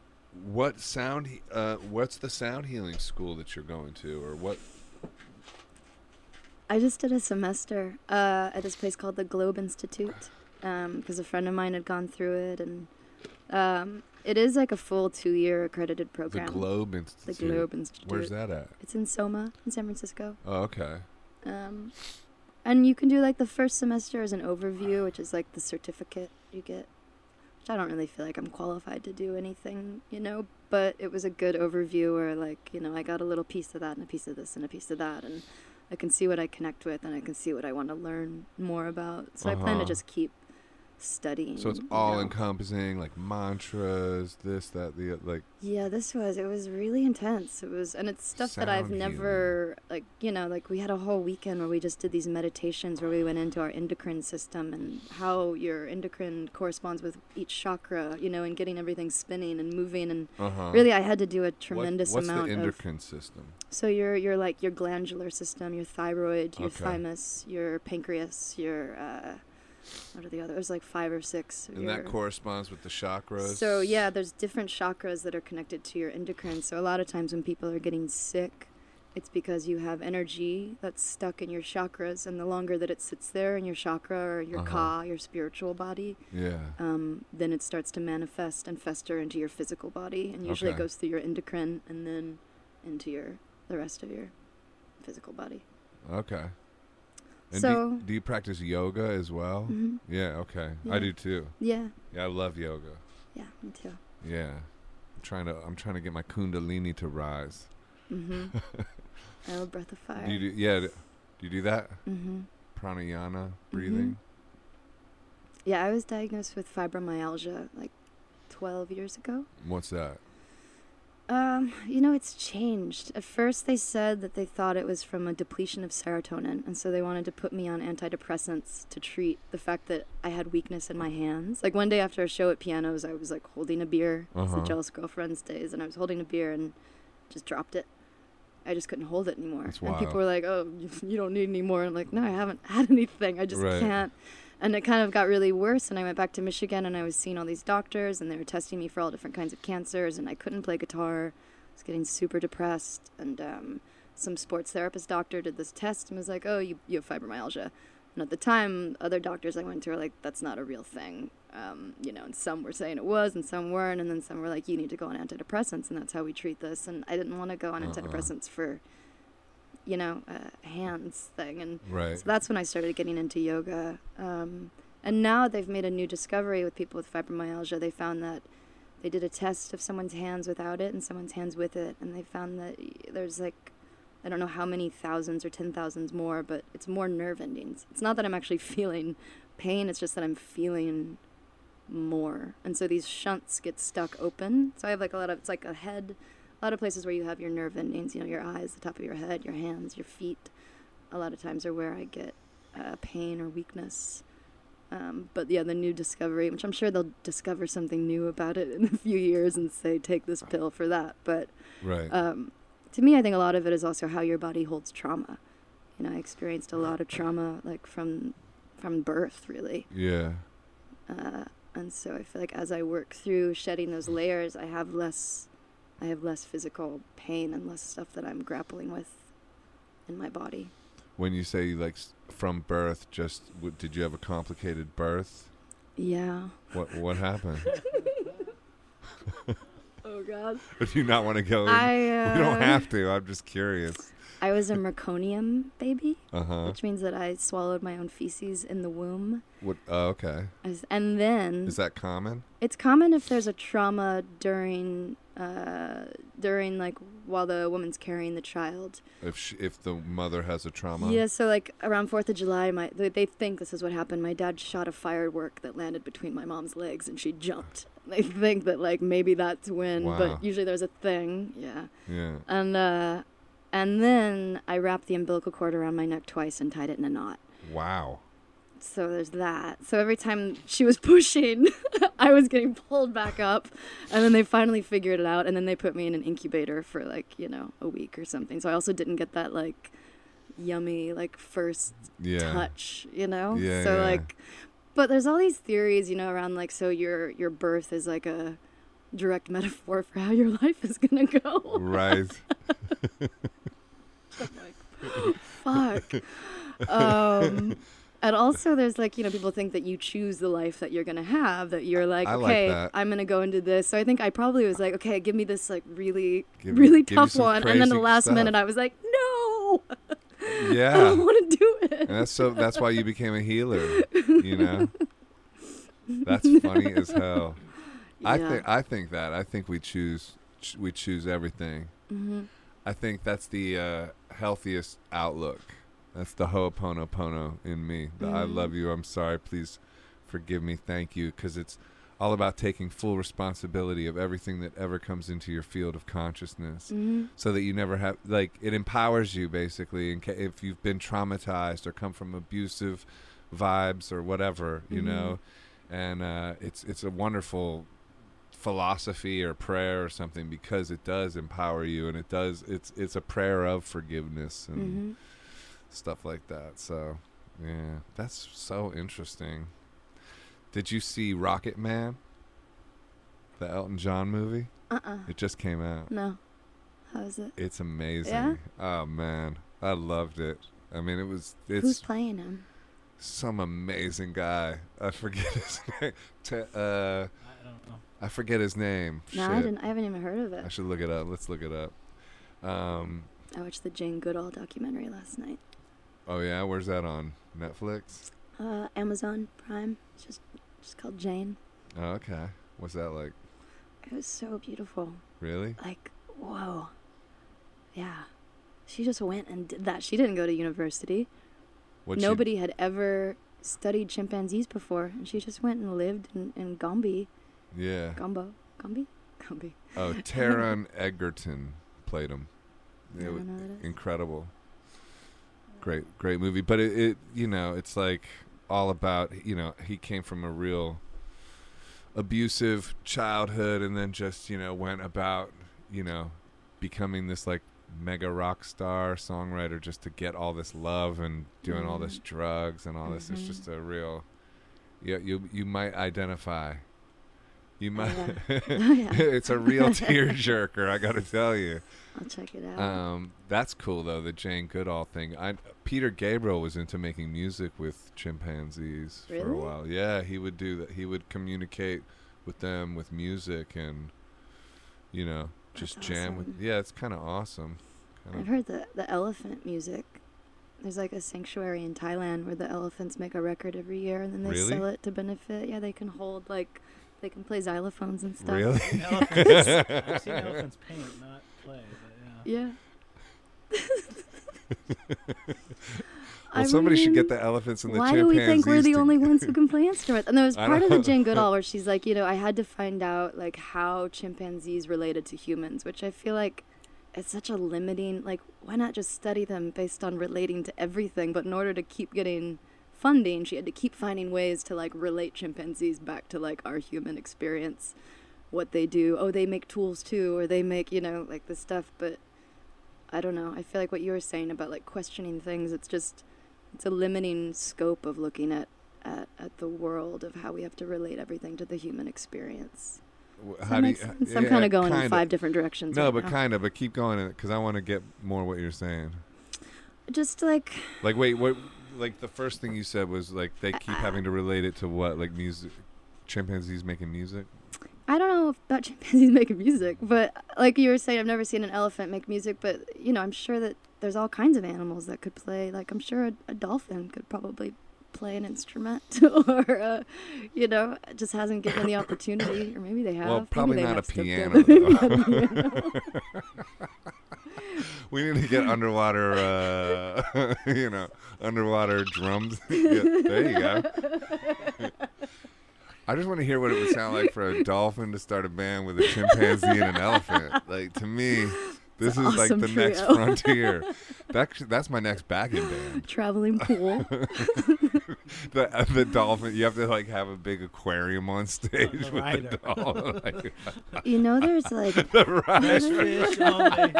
[SPEAKER 2] what sound? He- uh, what's the sound healing school that you're going to, or what?
[SPEAKER 1] I just did a semester uh, at this place called the Globe Institute because a friend of mine had gone through it, and um, it is like a full two-year accredited program. The.
[SPEAKER 2] Globe
[SPEAKER 1] The Globe Institute.
[SPEAKER 2] Where's that at?
[SPEAKER 1] It's in Soma, in San Francisco.
[SPEAKER 2] Oh, okay.
[SPEAKER 1] Um, and you can do like the first semester as an overview, which is like the certificate you get. I don't really feel like I'm qualified to do anything, you know. But it was a good overview where like you know I got a little piece of that and a piece of this and a piece of that, and I can see what I connect with and I can see what I want to learn more about. So I plan
[SPEAKER 2] Uh-huh.
[SPEAKER 1] to just keep studying.
[SPEAKER 2] So it's
[SPEAKER 1] you
[SPEAKER 2] all
[SPEAKER 1] know.
[SPEAKER 2] encompassing, like mantras, this, that, the, like.
[SPEAKER 1] Yeah, this was. It was really intense. It was, and it's stuff that I've
[SPEAKER 2] Sound
[SPEAKER 1] never like. You know, like we had a whole weekend where we just did these meditations where we went into our endocrine system and how your endocrine corresponds with each chakra. You know, and getting everything spinning and moving. And
[SPEAKER 2] Uh huh.
[SPEAKER 1] really, I had to do a tremendous
[SPEAKER 2] what's
[SPEAKER 1] amount
[SPEAKER 2] the
[SPEAKER 1] of.
[SPEAKER 2] endocrine system?
[SPEAKER 1] So your your like your glandular system, your thyroid, your
[SPEAKER 2] Okay.
[SPEAKER 1] thymus, your pancreas, your uh, what are the other? There's like five or six.
[SPEAKER 2] And that corresponds with the chakras.
[SPEAKER 1] so yeah, there's different chakras that are connected to your endocrine. So a lot of times when people are getting sick, it's because you have energy that's stuck in your chakras, and the longer that it sits there in your chakra or your
[SPEAKER 2] Uh-huh.
[SPEAKER 1] ka, your spiritual body,
[SPEAKER 2] Yeah.
[SPEAKER 1] um, then it starts to manifest and fester into your physical body, and usually
[SPEAKER 2] Okay.
[SPEAKER 1] it goes through your endocrine and then into your the rest of your physical body.
[SPEAKER 2] Okay. And do,
[SPEAKER 1] So-
[SPEAKER 2] you, do you practice yoga as well?
[SPEAKER 1] hmm
[SPEAKER 2] Yeah, okay. I do too.
[SPEAKER 1] Yeah,
[SPEAKER 2] Yeah, I love yoga.
[SPEAKER 1] yeah, me too.
[SPEAKER 2] Yeah. I'm trying to I'm trying to get my kundalini to rise.
[SPEAKER 1] hmm I have a breath of fire.
[SPEAKER 2] Do you do yeah, do you do that?
[SPEAKER 1] hmm
[SPEAKER 2] Pranayama breathing?
[SPEAKER 1] Yeah, I was diagnosed with fibromyalgia like 12 years ago.
[SPEAKER 2] What's that?
[SPEAKER 1] Um, you know, it's changed. At first, they said that they thought it was from a depletion of serotonin, and so they wanted to put me on antidepressants to treat the fact that I had weakness in my hands. Like one day after a show at pianos, I was like holding a beer. It's
[SPEAKER 2] Uh-huh.
[SPEAKER 1] the jealous girlfriend's days, and I was holding a beer and just dropped it. I just couldn't hold it anymore. And people were like, "Oh, you, you don't need any more." I'm like, "No, I haven't had anything. I just
[SPEAKER 2] Right.
[SPEAKER 1] can't." And it kind of got really worse. And I went back to Michigan, and I was seeing all these doctors, and they were testing me for all different kinds of cancers, and I couldn't play guitar. I was getting super depressed, and um, some sports therapist doctor did this test and was like, "Oh, you you have fibromyalgia." And at the time, other doctors I went to were like, "That's not a real thing." Um, you know, and some were saying it was, and some weren't, and then some were like, "You need to go on antidepressants, and that's how we treat this." And I didn't want to go on
[SPEAKER 2] Uh-uh.
[SPEAKER 1] antidepressants for, you know, a hands thing, and
[SPEAKER 2] Right.
[SPEAKER 1] so that's when I started getting into yoga. Um, and now they've made a new discovery with people with fibromyalgia. They found that they did a test of someone's hands without it and someone's hands with it, and they found that there's like, I don't know how many thousands or ten thousands more, but it's more nerve endings. It's not that I'm actually feeling pain, it's just that I'm feeling more. And so these shunts get stuck open. So I have like a lot of, it's like a head, a lot of places where you have your nerve endings, you know, your eyes, the top of your head, your hands, your feet a lot of times are where I get uh, pain or weakness. Um, but yeah, the new discovery, which I'm sure they'll discover something new about it in a few years and say, take this pill for that. But
[SPEAKER 2] Right.
[SPEAKER 1] um, to me, I think a lot of it is also how your body holds trauma. You know, I experienced a lot of trauma, like from from birth, really.
[SPEAKER 2] yeah.
[SPEAKER 1] Uh, and so I feel like as I work through shedding those layers, I have less, I have less physical pain and less stuff that I'm grappling with in my body.
[SPEAKER 2] When you say like from birth, just w- did you have a complicated birth?
[SPEAKER 1] Yeah.
[SPEAKER 2] What what happened?
[SPEAKER 1] Oh God.
[SPEAKER 2] if you not want to go,
[SPEAKER 1] I uh,
[SPEAKER 2] we don't have to. I'm just curious.
[SPEAKER 1] I was a meconium baby,
[SPEAKER 2] Uh huh.
[SPEAKER 1] which means that I swallowed my own feces in the womb.
[SPEAKER 2] What? Oh, okay.
[SPEAKER 1] As- And then
[SPEAKER 2] Is that common?
[SPEAKER 1] it's common if there's a trauma during uh, during like while the woman's carrying the child.
[SPEAKER 2] If sh- if the mother has a trauma?
[SPEAKER 1] Yeah, so like around Fourth of July, my they, they think this is what happened. My dad shot a firework that landed between my mom's legs, and she jumped. They think that like maybe that's when,
[SPEAKER 2] Wow.
[SPEAKER 1] but usually there's a thing. Yeah.
[SPEAKER 2] Yeah.
[SPEAKER 1] And uh, and then I wrapped the umbilical cord around my neck twice and tied it in a knot.
[SPEAKER 2] Wow.
[SPEAKER 1] So there's that. So every time she was pushing, I was getting pulled back up, and then they finally figured it out, and then they put me in an incubator for like you know a week or something. So I also didn't get that like yummy like first
[SPEAKER 2] Yeah.
[SPEAKER 1] touch, you know.
[SPEAKER 2] Yeah,
[SPEAKER 1] So
[SPEAKER 2] yeah.
[SPEAKER 1] like, but there's all these theories, you know, around like so your your birth is like a direct metaphor for how your life is gonna go.
[SPEAKER 2] Right.
[SPEAKER 1] Like, fuck. um, and also, there's like, you know, people think that you choose the life that you're going to have, that you're like,
[SPEAKER 2] I like
[SPEAKER 1] okay,
[SPEAKER 2] that.
[SPEAKER 1] I'm going to go into this. So I think I probably was like, okay, give me this like really,
[SPEAKER 2] Give
[SPEAKER 1] really
[SPEAKER 2] give you
[SPEAKER 1] tough
[SPEAKER 2] some
[SPEAKER 1] one. And then the
[SPEAKER 2] crazy
[SPEAKER 1] last
[SPEAKER 2] stuff.
[SPEAKER 1] minute, I was like, no, I
[SPEAKER 2] Yeah.
[SPEAKER 1] don't want to do it.
[SPEAKER 2] And that's so. That's why you became a healer. You know. That's funny as hell. I
[SPEAKER 1] Yeah.
[SPEAKER 2] think. I think that. I think we choose. ch- We choose everything.
[SPEAKER 1] hmm
[SPEAKER 2] I think that's the uh, healthiest outlook. That's the ho'oponopono in me. The I
[SPEAKER 1] Mhm.
[SPEAKER 2] love you. I'm sorry. Please forgive me. Thank you. Because it's all about taking full responsibility of everything that ever comes into your field of consciousness
[SPEAKER 1] hmm
[SPEAKER 2] so that you never have like it empowers you basically in ca- if you've been traumatized or come from abusive vibes or whatever you
[SPEAKER 1] Mhm.
[SPEAKER 2] know and uh, it's it's a wonderful philosophy or prayer or something because it does empower you and it does it's it's a prayer of forgiveness and
[SPEAKER 1] hmm
[SPEAKER 2] stuff like that so yeah that's so interesting did you see rocket man the elton john movie
[SPEAKER 1] Uh-uh.
[SPEAKER 2] it just came out
[SPEAKER 1] No. How is it?
[SPEAKER 2] it's amazing.
[SPEAKER 1] Yeah?
[SPEAKER 2] Oh man, I loved it. I mean, it was
[SPEAKER 1] Who's
[SPEAKER 2] it's
[SPEAKER 1] playing him?
[SPEAKER 2] some amazing guy. I forget his name. Te- uh,
[SPEAKER 3] I don't know.
[SPEAKER 2] I forget his name.
[SPEAKER 1] No, I didn't. I haven't even heard of it.
[SPEAKER 2] I should look it up. Let's look it up. Um,
[SPEAKER 1] I watched the Jane Goodall documentary last night.
[SPEAKER 2] oh yeah, where's that on Netflix?
[SPEAKER 1] Uh, Amazon Prime. It's just, just called Jane.
[SPEAKER 2] Oh, okay. What's that like?
[SPEAKER 1] It was so beautiful.
[SPEAKER 2] Really?
[SPEAKER 1] Like, whoa. Yeah. She just went and did that. She didn't go to university.
[SPEAKER 2] What
[SPEAKER 1] Nobody had ever studied chimpanzees before, and she just went and lived in, in Gombe.
[SPEAKER 2] Yeah.
[SPEAKER 1] Gombo. Gombe? Gombe.
[SPEAKER 2] Oh, Taron Egerton played him.
[SPEAKER 1] I
[SPEAKER 2] It was
[SPEAKER 1] know what
[SPEAKER 2] incredible. Great, great movie. But it, it, you know, it's like all about, you know, he came from a real abusive childhood and then just, you know, went about, you know, becoming this like mega rock star songwriter just to get all this love and doing all this
[SPEAKER 1] Mhm.
[SPEAKER 2] drugs and all this. It's
[SPEAKER 1] Mhm.
[SPEAKER 2] just a real. Yeah, you you might identify. You might.
[SPEAKER 1] yeah. Oh, yeah.
[SPEAKER 2] it's a real tearjerker. I got to tell you.
[SPEAKER 1] I'll check it out.
[SPEAKER 2] Um, that's cool though, the Jane Goodall thing. I Peter Gabriel was into making music with chimpanzees for a while. Yeah, he would do that. He would communicate with them with music and you know just jam with. Yeah, it's kind of awesome. Kinda-
[SPEAKER 1] I've heard the the elephant music. There's like a sanctuary in Thailand where the elephants make a record every year and then they
[SPEAKER 2] Really?
[SPEAKER 1] sell it to benefit. Yeah, they can hold like they can play xylophones and stuff.
[SPEAKER 2] Really?
[SPEAKER 3] elephants. I've seen elephants paint, not play. But yeah.
[SPEAKER 1] Yeah.
[SPEAKER 2] Well,
[SPEAKER 1] I
[SPEAKER 2] somebody should get the elephants and the chimpanzees.
[SPEAKER 1] Why do we think we're the only ones who can play instruments? And there was part of the
[SPEAKER 2] know.
[SPEAKER 1] Jane Goodall where she's like, you know, I had to find out like how chimpanzees related to humans, which I feel like it's such a limiting. Like, why not just study them based on relating to everything? But in order to keep getting funding, she had to keep finding ways to like relate chimpanzees back to like our human experience, what they do. Oh, they make tools too, or they make you know like this stuff. But I don't know. I feel like what you were saying about like questioning things. It's just it's a limiting scope of looking at, at, at the world of how we have to relate everything to the human experience. Does
[SPEAKER 2] How do you-
[SPEAKER 1] sense? I'm
[SPEAKER 2] yeah,
[SPEAKER 1] kind of going
[SPEAKER 2] kinda.
[SPEAKER 1] in five different directions.
[SPEAKER 2] No,
[SPEAKER 1] right
[SPEAKER 2] but
[SPEAKER 1] now.
[SPEAKER 2] kind of. But keep going because I want to get more what you're saying.
[SPEAKER 1] just like
[SPEAKER 2] Like, wait, what? Like the first thing you said was like they keep
[SPEAKER 1] Uh,
[SPEAKER 2] having to relate it to what? Like music, chimpanzees making music.
[SPEAKER 1] I don't know about chimpanzees making music, but like you were saying, I've never seen an elephant make music. But you know, I'm sure that there's all kinds of animals that could play. Like I'm sure a, a dolphin could probably play an instrument, or uh, you know, just hasn't given the opportunity, or maybe they have.
[SPEAKER 2] Well,
[SPEAKER 1] Maybe
[SPEAKER 2] probably
[SPEAKER 1] they
[SPEAKER 2] not a
[SPEAKER 1] have
[SPEAKER 2] piano,
[SPEAKER 1] together. Maybe
[SPEAKER 2] though.
[SPEAKER 1] not a piano.
[SPEAKER 2] We need to get underwater, uh, you know, underwater drums. Yeah, there you go. I just want to hear what it would sound like for a dolphin to start a band with a chimpanzee and an elephant. Like to me, this is like
[SPEAKER 1] awesome
[SPEAKER 2] the next frontier. That, that's my next backing band.
[SPEAKER 1] Traveling pool.
[SPEAKER 2] The the dolphin. You have to like have a big aquarium on stage with the dolphin. Like,
[SPEAKER 1] You know, there's like
[SPEAKER 2] the rider.
[SPEAKER 3] fish only.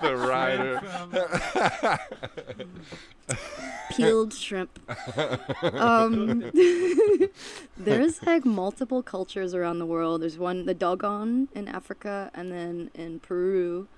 [SPEAKER 2] The rider.
[SPEAKER 1] Peeled shrimp. Um, there's like multiple cultures around the world. There's one, the Dogon in Africa, and then in Peru,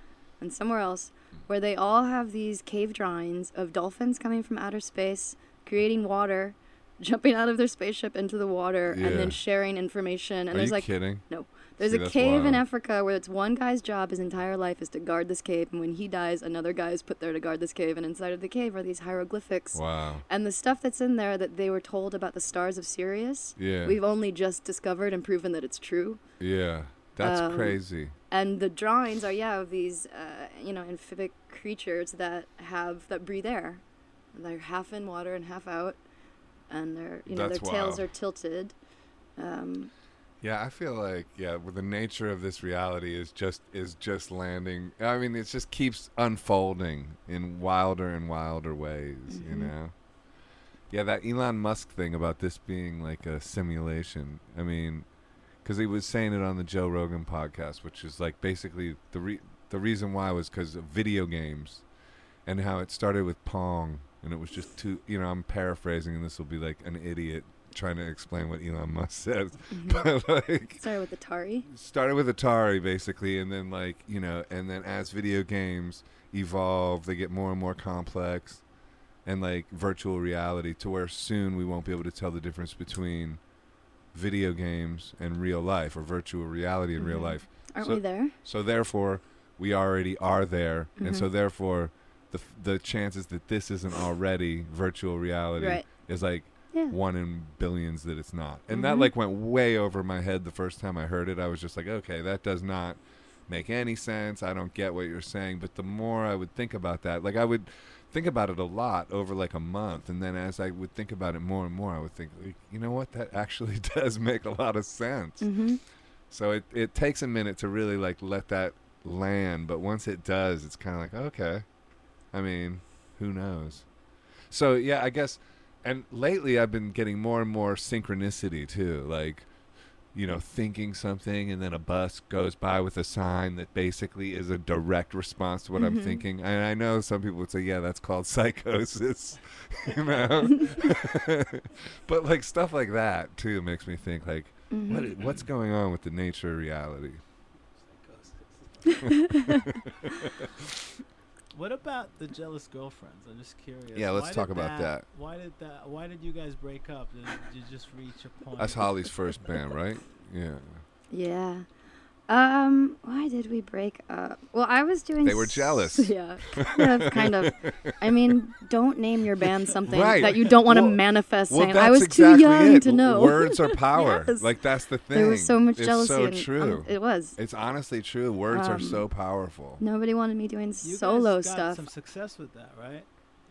[SPEAKER 1] and somewhere else, where they all have these cave drawings of dolphins coming from outer space, creating water, jumping out of their spaceship into the water, and then sharing information. And
[SPEAKER 2] Are
[SPEAKER 1] there's
[SPEAKER 2] you
[SPEAKER 1] like
[SPEAKER 2] kidding? No.
[SPEAKER 1] There's
[SPEAKER 2] See,
[SPEAKER 1] a cave in. Africa where it's one guy's job his entire life is to guard this cave, and when he dies, another guy is put there to guard this cave, and inside of the cave are these hieroglyphics.
[SPEAKER 2] Wow.
[SPEAKER 1] And the stuff that's in there that they were told about the stars of Sirius,
[SPEAKER 2] Yeah.
[SPEAKER 1] we've only just discovered and proven that it's true.
[SPEAKER 2] Yeah. That's
[SPEAKER 1] Um,
[SPEAKER 2] crazy.
[SPEAKER 1] And the drawings are yeah of these uh, you know amphibic creatures that have that breathe air. They're half in water and half out, and their you know
[SPEAKER 2] That's
[SPEAKER 1] their tails
[SPEAKER 2] wild.
[SPEAKER 1] are tilted. Um,
[SPEAKER 2] Yeah, I feel like yeah, the nature of this reality is just is just landing. I mean, it just keeps unfolding in wilder and wilder ways, you
[SPEAKER 1] Mhm.
[SPEAKER 2] know. Yeah, that Elon Musk thing about this being like a simulation. I mean, because he was saying it on the Joe Rogan podcast, which is like basically the re- the reason why was because of video games, and how it started with Pong, and it was just too. You know, I'm paraphrasing, and this will be like an idiot trying to explain what Elon Musk says,
[SPEAKER 1] mhm.
[SPEAKER 2] but like
[SPEAKER 1] Started with Atari.
[SPEAKER 2] started with Atari basically, and then like you know, and then as video games evolve, they get more and more complex, and like virtual reality, to where soon we won't be able to tell the difference between video games and real life, or virtual reality and real
[SPEAKER 1] Mhm.
[SPEAKER 2] life.
[SPEAKER 1] Aren't
[SPEAKER 2] So-
[SPEAKER 1] we there?
[SPEAKER 2] So therefore, we already are there, and so
[SPEAKER 1] Mhm.
[SPEAKER 2] therefore, the the chances that this isn't already virtual reality
[SPEAKER 1] Right.
[SPEAKER 2] is like
[SPEAKER 1] Yeah.
[SPEAKER 2] one in billions that it's not. And that
[SPEAKER 1] Mhm.
[SPEAKER 2] like went way over my head the first time I heard it. I was just like, okay, that does not make any sense. I don't get what you're saying. But the more I would think about that, like I would think about it a lot over like a month, and then as I would think about it more and more, I would think, like, you know what, that actually does make a lot of sense.
[SPEAKER 1] hmm
[SPEAKER 2] So it it takes a minute to really like let that land, but once it does, it's kind of like okay. I mean, who knows? So yeah, I guess. And lately, I've been getting more and more synchronicity too. Like, you know, thinking something, and then a bus goes by with a sign that basically is a direct response to what I'm
[SPEAKER 1] Mhm.
[SPEAKER 2] thinking. And I know some people would say, "Yeah, that's called psychosis," you know. but like stuff like that too makes me think like,
[SPEAKER 1] Mhm.
[SPEAKER 2] what what's going on with the nature of reality?
[SPEAKER 3] What about the jealous girlfriends? I'm just curious.
[SPEAKER 2] Yeah, let's
[SPEAKER 3] Why
[SPEAKER 2] talk
[SPEAKER 3] did
[SPEAKER 2] about that.
[SPEAKER 3] Why did that? Why did you guys break up? Did, did you just reach a point?
[SPEAKER 2] That's Holly's first band, right? Yeah.
[SPEAKER 1] Yeah. Um, why did we break up? Well, I was doing.
[SPEAKER 2] They were
[SPEAKER 1] s-
[SPEAKER 2] jealous.
[SPEAKER 1] Yeah, kind of, kind of. I mean, don't name your band something
[SPEAKER 2] Right.
[SPEAKER 1] that you don't want to
[SPEAKER 2] Well-
[SPEAKER 1] manifest.
[SPEAKER 2] Well, that's
[SPEAKER 1] I was
[SPEAKER 2] exactly
[SPEAKER 1] too young
[SPEAKER 2] it.
[SPEAKER 1] to know.
[SPEAKER 2] Words are power.
[SPEAKER 1] Yes.
[SPEAKER 2] Like that's the thing.
[SPEAKER 1] there was so much
[SPEAKER 2] it's
[SPEAKER 1] jealousy.
[SPEAKER 2] so
[SPEAKER 1] and, um,
[SPEAKER 2] true.
[SPEAKER 1] it was.
[SPEAKER 2] it's honestly true. Words are
[SPEAKER 1] Um,
[SPEAKER 2] so powerful.
[SPEAKER 1] Nobody wanted me doing
[SPEAKER 3] You
[SPEAKER 1] solo
[SPEAKER 3] guys got
[SPEAKER 1] stuff.
[SPEAKER 3] some success with that, right?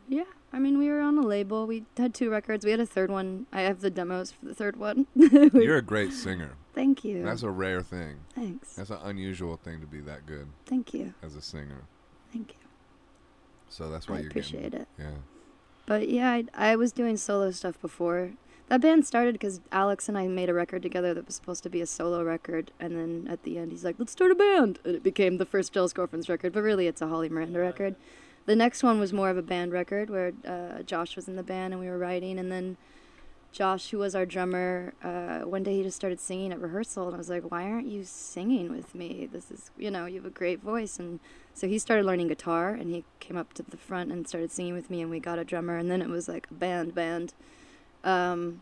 [SPEAKER 1] Yeah, I mean, we were on a label. We had two records. We had a third one. I have the demos for the third one.
[SPEAKER 2] You're a great singer.
[SPEAKER 1] Thank you.
[SPEAKER 2] That's a rare thing.
[SPEAKER 1] Thanks.
[SPEAKER 2] That's an unusual thing to be that good
[SPEAKER 1] Thank you.
[SPEAKER 2] as a singer.
[SPEAKER 1] Thank you.
[SPEAKER 2] So that's why
[SPEAKER 1] I
[SPEAKER 2] you're
[SPEAKER 1] appreciate
[SPEAKER 2] getting.
[SPEAKER 1] it.
[SPEAKER 2] Yeah.
[SPEAKER 1] But yeah, I, I was doing solo stuff before. That band started because Alex and I made a record together that was supposed to be a solo record, and then at the end he's like, "Let's start a band," and it became the first Jealous Girlfriends record. But really, it's a Holly Miranda record. The next one was more of a band record where uh, Josh was in the band and we were writing, and then Josh, who was our drummer, uh, one day he just started singing at rehearsal, and I was like, "Why aren't you singing with me? This is, you know, you have a great voice." And so he started learning guitar, and he came up to the front and started singing with me, and we got a drummer, and then it was like a band, band. Um,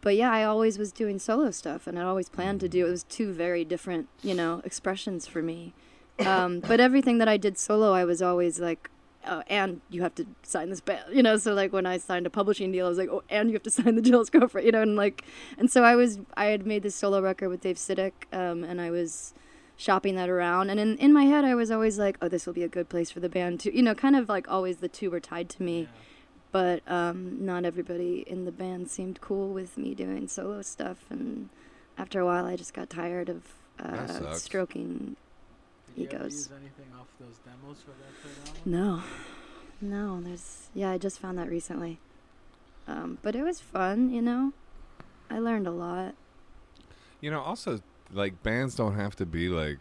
[SPEAKER 1] but yeah, I always was doing solo stuff, and I always planned to do. It was two very different, you know, expressions for me. Um, but everything that I did solo, I was always like, oh, and you have to sign this band, you know. So like when I signed a publishing deal, I was like, oh, and you have to sign the Jealous Girlfriend, you know, and like, and so I was, I had made this solo record with Dave Sitek, um, and I was shopping that around, and in in my head, I was always like, oh, this will be a good place for the band to, you know, kind of like always the two were tied to me
[SPEAKER 3] Yeah.
[SPEAKER 1] but um, not everybody in the band seemed cool with me doing solo stuff and after a while i just got tired of uh, stroking
[SPEAKER 3] Did you ever
[SPEAKER 1] egos.
[SPEAKER 3] use anything off those demos for that
[SPEAKER 1] no no there's yeah i just found that recently um, but it was fun you know i learned a lot
[SPEAKER 2] You know, also like bands don't have to be like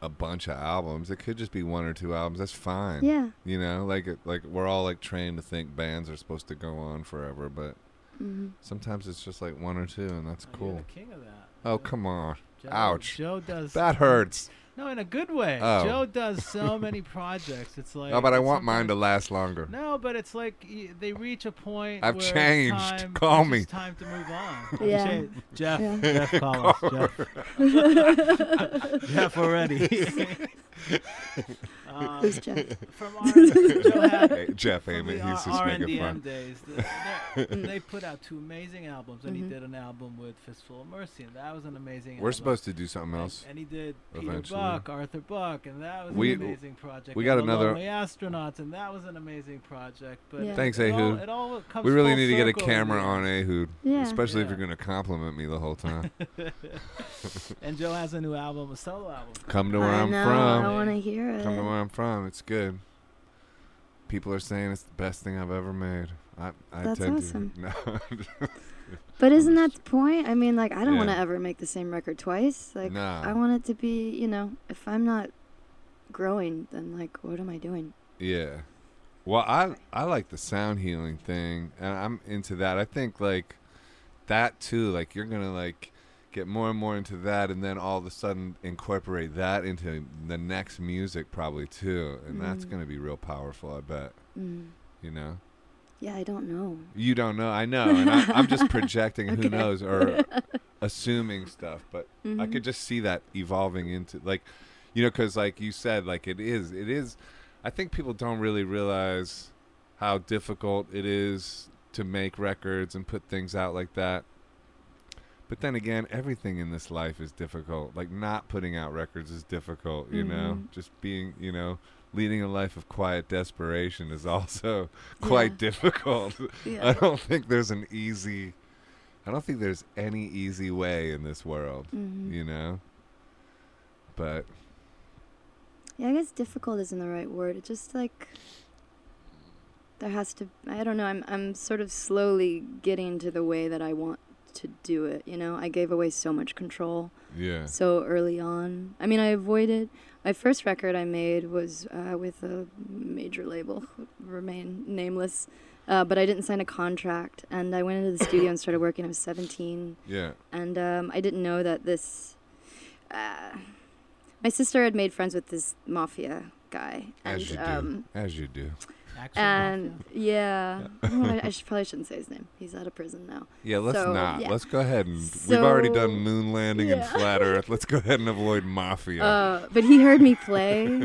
[SPEAKER 2] a bunch of albums. It could just be one or two albums. That's fine.
[SPEAKER 1] yeah
[SPEAKER 2] You know, like like we're all like trained to think bands are supposed to go on forever, but
[SPEAKER 1] hmm
[SPEAKER 2] sometimes it's just like one or two, and that's
[SPEAKER 3] Oh, you're
[SPEAKER 2] cool.
[SPEAKER 3] the king of that.
[SPEAKER 2] Oh come on,
[SPEAKER 3] Joe,
[SPEAKER 2] ouch.
[SPEAKER 3] Joe does
[SPEAKER 2] that hurts.
[SPEAKER 3] No, in a good way.
[SPEAKER 2] Oh.
[SPEAKER 3] Joe does so many projects. It's like.
[SPEAKER 2] oh, but I want mine to last longer.
[SPEAKER 3] No, but it's like they reach a point.
[SPEAKER 2] I've
[SPEAKER 3] where it's
[SPEAKER 2] changed.
[SPEAKER 3] time-
[SPEAKER 2] Call me.
[SPEAKER 3] just time to move on.
[SPEAKER 1] Yeah.
[SPEAKER 3] Cha- Jeff.
[SPEAKER 1] Yeah.
[SPEAKER 3] Jeff, call us. Jeff. Jeff already. Um,
[SPEAKER 1] who's jeff
[SPEAKER 3] from our, Joe had
[SPEAKER 2] Hey, Jeff
[SPEAKER 3] from
[SPEAKER 2] Amy, he's just
[SPEAKER 3] R-
[SPEAKER 2] making
[SPEAKER 3] RNDM
[SPEAKER 2] fun.
[SPEAKER 3] days. the- they- they put out two amazing albums, and
[SPEAKER 1] Mhm.
[SPEAKER 3] he did an album with Fistful of Mercy, and that was an amazing.
[SPEAKER 2] We're
[SPEAKER 3] album.
[SPEAKER 2] supposed to do something else.
[SPEAKER 3] And, he did Peter. Buck, Arthur Buck, and that was
[SPEAKER 2] We-
[SPEAKER 3] an amazing project.
[SPEAKER 2] we
[SPEAKER 3] and
[SPEAKER 2] got
[SPEAKER 3] the
[SPEAKER 2] another-
[SPEAKER 3] Lonely Astronauts, and that was an amazing project. But
[SPEAKER 1] Yeah.
[SPEAKER 2] Thanks,
[SPEAKER 3] it all,
[SPEAKER 2] Ehud.
[SPEAKER 3] it all comes
[SPEAKER 2] We really need to get a
[SPEAKER 3] circle in the
[SPEAKER 2] camera
[SPEAKER 3] end.
[SPEAKER 2] on Ehud,
[SPEAKER 1] yeah
[SPEAKER 2] especially if you're gonna compliment me the whole time.
[SPEAKER 3] and Joe has a new album, a solo album.
[SPEAKER 2] Come to where
[SPEAKER 1] i
[SPEAKER 2] I'm
[SPEAKER 1] know
[SPEAKER 2] from.
[SPEAKER 1] i want to hear it
[SPEAKER 2] Come to where I'm from. It's good. People are saying it's the best thing I've ever made. I, I
[SPEAKER 1] That's
[SPEAKER 2] tend
[SPEAKER 1] awesome.
[SPEAKER 2] to. No.
[SPEAKER 1] But isn't that the point? I mean, like, I don't want to ever make the same record twice. Like,
[SPEAKER 2] Nah.
[SPEAKER 1] I want it to be, you know, if I'm not growing, then like, what am I doing?
[SPEAKER 2] yeah. Well, I I like the sound healing thing, and I'm into that. I think like that too. Like you're gonna like get more and more into that, and then all of a sudden incorporate that into the next music probably too, and that's
[SPEAKER 1] Mm.
[SPEAKER 2] gonna be real powerful. I bet.
[SPEAKER 1] Mm.
[SPEAKER 2] You know.
[SPEAKER 1] Yeah, I don't know.
[SPEAKER 2] You don't know. I know, and I, I'm just projecting. Who knows or assuming stuff, but I
[SPEAKER 1] Mhm.
[SPEAKER 2] could just see that evolving into like, you know, because like you said, like it is, it is. I think people don't really realize how difficult it is to make records and put things out like that. But then again, everything in this life is difficult. Like not putting out records is difficult, you know.
[SPEAKER 1] Mhm.
[SPEAKER 2] Just being, you know, leading a life of quiet desperation is also quite
[SPEAKER 1] Yeah.
[SPEAKER 2] difficult. I don't think there's an easy I don't think there's any easy way in this world,
[SPEAKER 1] Mhm.
[SPEAKER 2] you know? But
[SPEAKER 1] Yeah, I guess difficult isn't the right word. It just like there has to. I don't know. I'm I'm sort of slowly getting to the way that I want to do it. You know, I gave away so much control
[SPEAKER 2] Yeah.
[SPEAKER 1] so early on. I mean, I avoided. My first record I made was uh, with a major label, remain nameless, uh, but I didn't sign a contract. And I went into the studio and started working. I was 17,
[SPEAKER 2] Yeah.
[SPEAKER 1] and um, I didn't know that this. Uh, my sister had made friends with this mafia guy, and
[SPEAKER 2] As you do.
[SPEAKER 1] um,
[SPEAKER 2] As you do.
[SPEAKER 3] Actual
[SPEAKER 1] and
[SPEAKER 3] mafia?
[SPEAKER 1] yeah, Oh, I, I should, probably shouldn't say his name. He's out of prison now.
[SPEAKER 2] Yeah, let's
[SPEAKER 1] So,
[SPEAKER 2] not.
[SPEAKER 1] yeah.
[SPEAKER 2] Let's go ahead and we've already done moon landing and flat Earth. Let's go ahead and avoid mafia.
[SPEAKER 1] Uh, but he heard me play,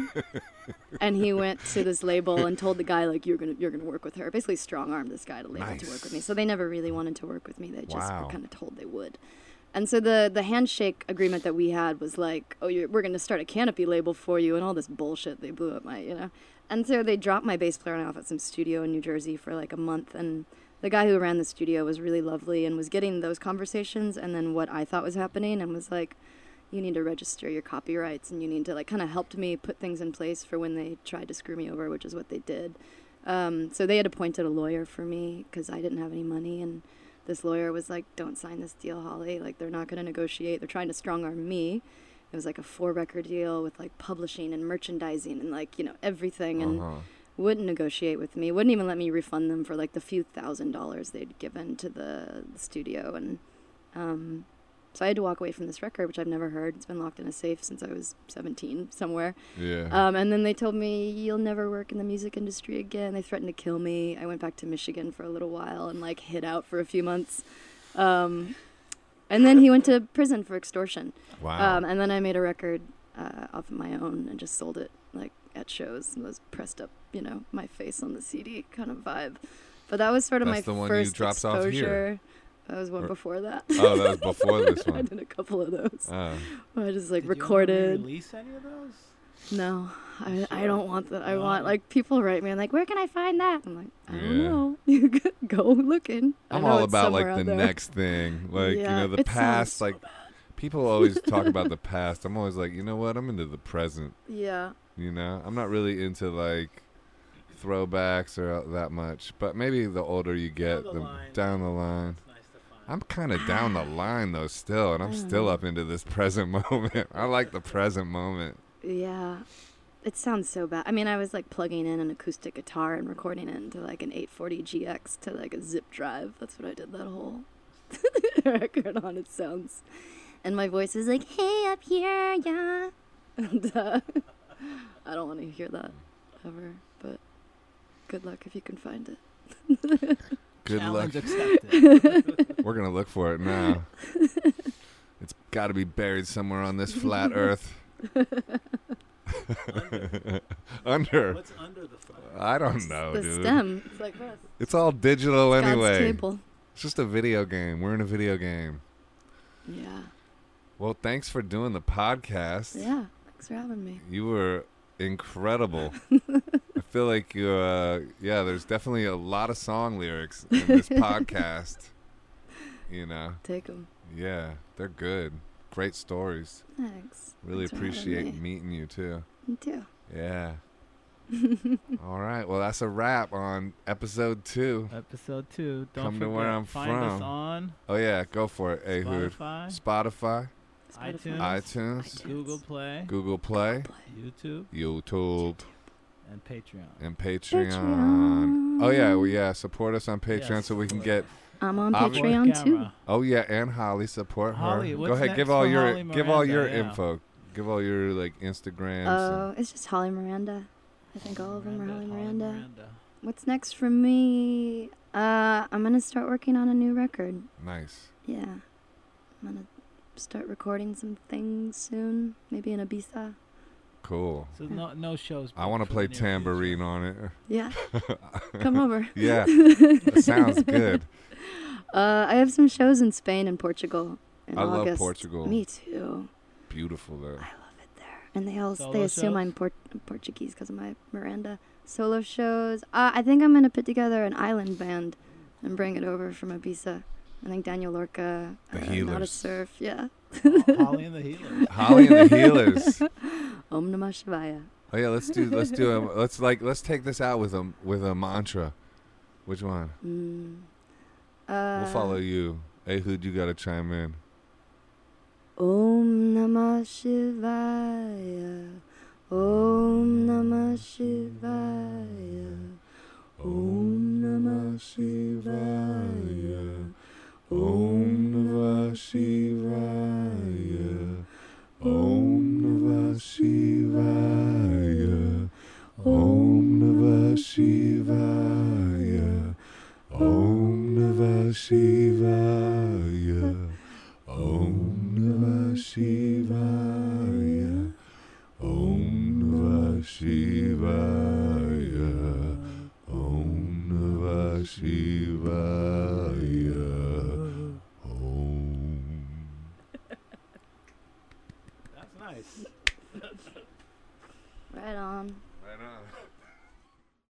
[SPEAKER 1] and he went to this label and told the guy like you're gonna you're gonna work with her. Basically, strong armed this guy to label to work with me. So they never really wanted to work with me. They just
[SPEAKER 2] Wow.
[SPEAKER 1] were kind of told they would. And so the the handshake agreement that we had was like, oh, you're, we're gonna start a canopy label for you, and all this bullshit. They blew up my, you know. And so they dropped my bass player on off at some studio in New Jersey for like a month, and the guy who ran the studio was really lovely and was getting those conversations, and then what I thought was happening, and was like, you need to register your copyrights and you need to like kind of helped me put things in place for when they tried to screw me over which is what they did. Um, so they had appointed a lawyer for me because i didn't have any money and this lawyer was like don't sign this deal holly. Like they're not going to negotiate. They're trying to strong arm me it was like a four record deal with like publishing and merchandising and like you know everything and
[SPEAKER 2] uh-huh.
[SPEAKER 1] wouldn't negotiate with me wouldn't even let me refund them for like the few thousand dollars they'd given to the, the studio and um, so i had to walk away from this record which i've never heard. It's been locked in a safe since i was 17 somewhere.
[SPEAKER 2] Yeah.
[SPEAKER 1] um, and then they told me you'll never work in the music industry again. They threatened to kill me. I went back to michigan for a little while and like hid out for a few months. Um, and then he went to prison for extortion
[SPEAKER 2] wow.
[SPEAKER 1] um, and then I made a record uh, off of my own and just sold it like at shows and was pressed up, you know, my face on the CD kind of vibe. But that was sort of
[SPEAKER 2] That's the
[SPEAKER 1] my
[SPEAKER 2] one you
[SPEAKER 1] first
[SPEAKER 2] dropped off here.
[SPEAKER 1] exposure. That was one
[SPEAKER 2] Or-
[SPEAKER 1] before that.
[SPEAKER 2] oh, that was before this one.
[SPEAKER 1] I did a couple of those.
[SPEAKER 2] Uh,
[SPEAKER 1] where I just like
[SPEAKER 3] Did you
[SPEAKER 1] recorded.
[SPEAKER 3] release any of those?
[SPEAKER 1] No, I, I don't want that. I
[SPEAKER 3] No.
[SPEAKER 1] want like people write me and like, where can I find that? I'm like, I don't know. You go looking. I
[SPEAKER 2] I'm all about like the
[SPEAKER 1] there.
[SPEAKER 2] next thing. Like, you know, the past.
[SPEAKER 1] so
[SPEAKER 2] like, people always talk about the past. I'm always like, you know what? I'm into the present.
[SPEAKER 1] Yeah.
[SPEAKER 2] You know, I'm not really into like throwbacks or uh, that much. But maybe the older you get,
[SPEAKER 3] the
[SPEAKER 2] the
[SPEAKER 3] line.
[SPEAKER 2] down the line.
[SPEAKER 3] It's nice to find.
[SPEAKER 2] I'm kind of down the line though, still, and I'm still
[SPEAKER 1] mm.
[SPEAKER 2] up into this present moment. I like the present moment.
[SPEAKER 1] Yeah. It sounds so bad. I mean, I was like plugging in an acoustic guitar and recording it into like an 840 GX to like a zip drive. That's what I did that whole record on. It sounds. And my voice is like, hey, up here, yeah. And uh, I don't want to hear that ever, but good luck if you can find it.
[SPEAKER 2] Good luck.
[SPEAKER 3] Accepted.
[SPEAKER 2] We're gonna look for it now. it's got to be buried somewhere on this flat Earth. Under.
[SPEAKER 3] What's under the flag?
[SPEAKER 2] I don't
[SPEAKER 1] It's
[SPEAKER 2] know,
[SPEAKER 1] the
[SPEAKER 2] dude.
[SPEAKER 1] stem. It's like this.
[SPEAKER 2] It's all digital
[SPEAKER 1] God's
[SPEAKER 2] anyway.
[SPEAKER 1] table.
[SPEAKER 2] It's just a video game. We're in a video game.
[SPEAKER 1] Yeah.
[SPEAKER 2] Well, thanks for doing the podcast.
[SPEAKER 1] Yeah. Thanks for having me.
[SPEAKER 2] You were incredible. I feel like you, uh, yeah, there's definitely a lot of song lyrics in this podcast. You know,
[SPEAKER 1] Take them.
[SPEAKER 2] yeah, they're good. Great stories.
[SPEAKER 1] Thanks.
[SPEAKER 2] Really
[SPEAKER 1] Thanks
[SPEAKER 2] appreciate
[SPEAKER 1] me.
[SPEAKER 2] meeting you too.
[SPEAKER 1] Me too.
[SPEAKER 2] Yeah. All right. Well, that's a wrap on episode two.
[SPEAKER 3] Episode two. Don't
[SPEAKER 2] Come to where I'm
[SPEAKER 3] find us on
[SPEAKER 2] Oh yeah, go for it, Ehud.
[SPEAKER 3] Spotify,
[SPEAKER 2] Spotify,
[SPEAKER 3] iTunes,
[SPEAKER 2] iTunes,
[SPEAKER 3] Google Play,
[SPEAKER 2] Google Play,
[SPEAKER 3] YouTube,
[SPEAKER 2] YouTube,
[SPEAKER 3] and Patreon.
[SPEAKER 2] and Patreon.
[SPEAKER 1] Patreon.
[SPEAKER 2] Oh yeah, well, yeah. Support us on Patreon
[SPEAKER 3] Yes,
[SPEAKER 2] so we can
[SPEAKER 3] support
[SPEAKER 2] get.
[SPEAKER 1] I'm on
[SPEAKER 2] Obvi-
[SPEAKER 1] Patreon too.
[SPEAKER 2] Oh yeah, and Holly support
[SPEAKER 3] Holly,
[SPEAKER 2] her.
[SPEAKER 3] what's
[SPEAKER 2] Go ahead,
[SPEAKER 3] next
[SPEAKER 2] give all your
[SPEAKER 3] Holly
[SPEAKER 2] give all your
[SPEAKER 3] Yeah.
[SPEAKER 2] info. Give all your like Instagrams.
[SPEAKER 1] Oh, it's just Holly Miranda. I think all of them are Holly
[SPEAKER 3] Miranda,
[SPEAKER 1] Miranda. What's next for me? Uh, I'm gonna start working on a new record.
[SPEAKER 2] nice.
[SPEAKER 1] Yeah, I'm gonna start recording some things soon. Maybe in Ibiza.
[SPEAKER 2] Cool.
[SPEAKER 3] So no no shows.
[SPEAKER 2] I want to play tambourine
[SPEAKER 3] future.
[SPEAKER 2] on it.
[SPEAKER 1] Yeah, come over.
[SPEAKER 2] Yeah, sounds good.
[SPEAKER 1] Uh, I have some shows in Spain and Portugal in
[SPEAKER 2] I love
[SPEAKER 1] August.
[SPEAKER 2] Portugal.
[SPEAKER 1] Me too.
[SPEAKER 2] Beautiful though.
[SPEAKER 1] I love it there. And they all
[SPEAKER 3] Solo
[SPEAKER 1] they assume
[SPEAKER 3] shows?
[SPEAKER 1] I'm Port- Portuguese because of my Miranda solo shows. Uh, I think I'm gonna put together an island band and bring it over from Ibiza. I think Daniel Lorca,
[SPEAKER 2] The
[SPEAKER 1] uh,
[SPEAKER 2] Nada
[SPEAKER 1] Surf, yeah.
[SPEAKER 3] Holly and the Healers.
[SPEAKER 2] Holly and the Healers.
[SPEAKER 1] Om Namah Shivaya.
[SPEAKER 2] Oh yeah, let's do let's do a let's like let's take this out with a with a mantra. Which one?
[SPEAKER 1] Mm. Uh,
[SPEAKER 2] We'll follow you. Ehud, you gotta chime in.
[SPEAKER 1] Om Namah Shivaya. Om Namah Shivaya. Om Namah Shivaya.
[SPEAKER 2] Om Namah Shivaya. Om Namah Shivaya. Om Namah Shivaya. Om Namah Shivaya. Om Namah Shivaya. Om Namah Shivaya. Om Namah Shivaya. Om.
[SPEAKER 3] That's nice.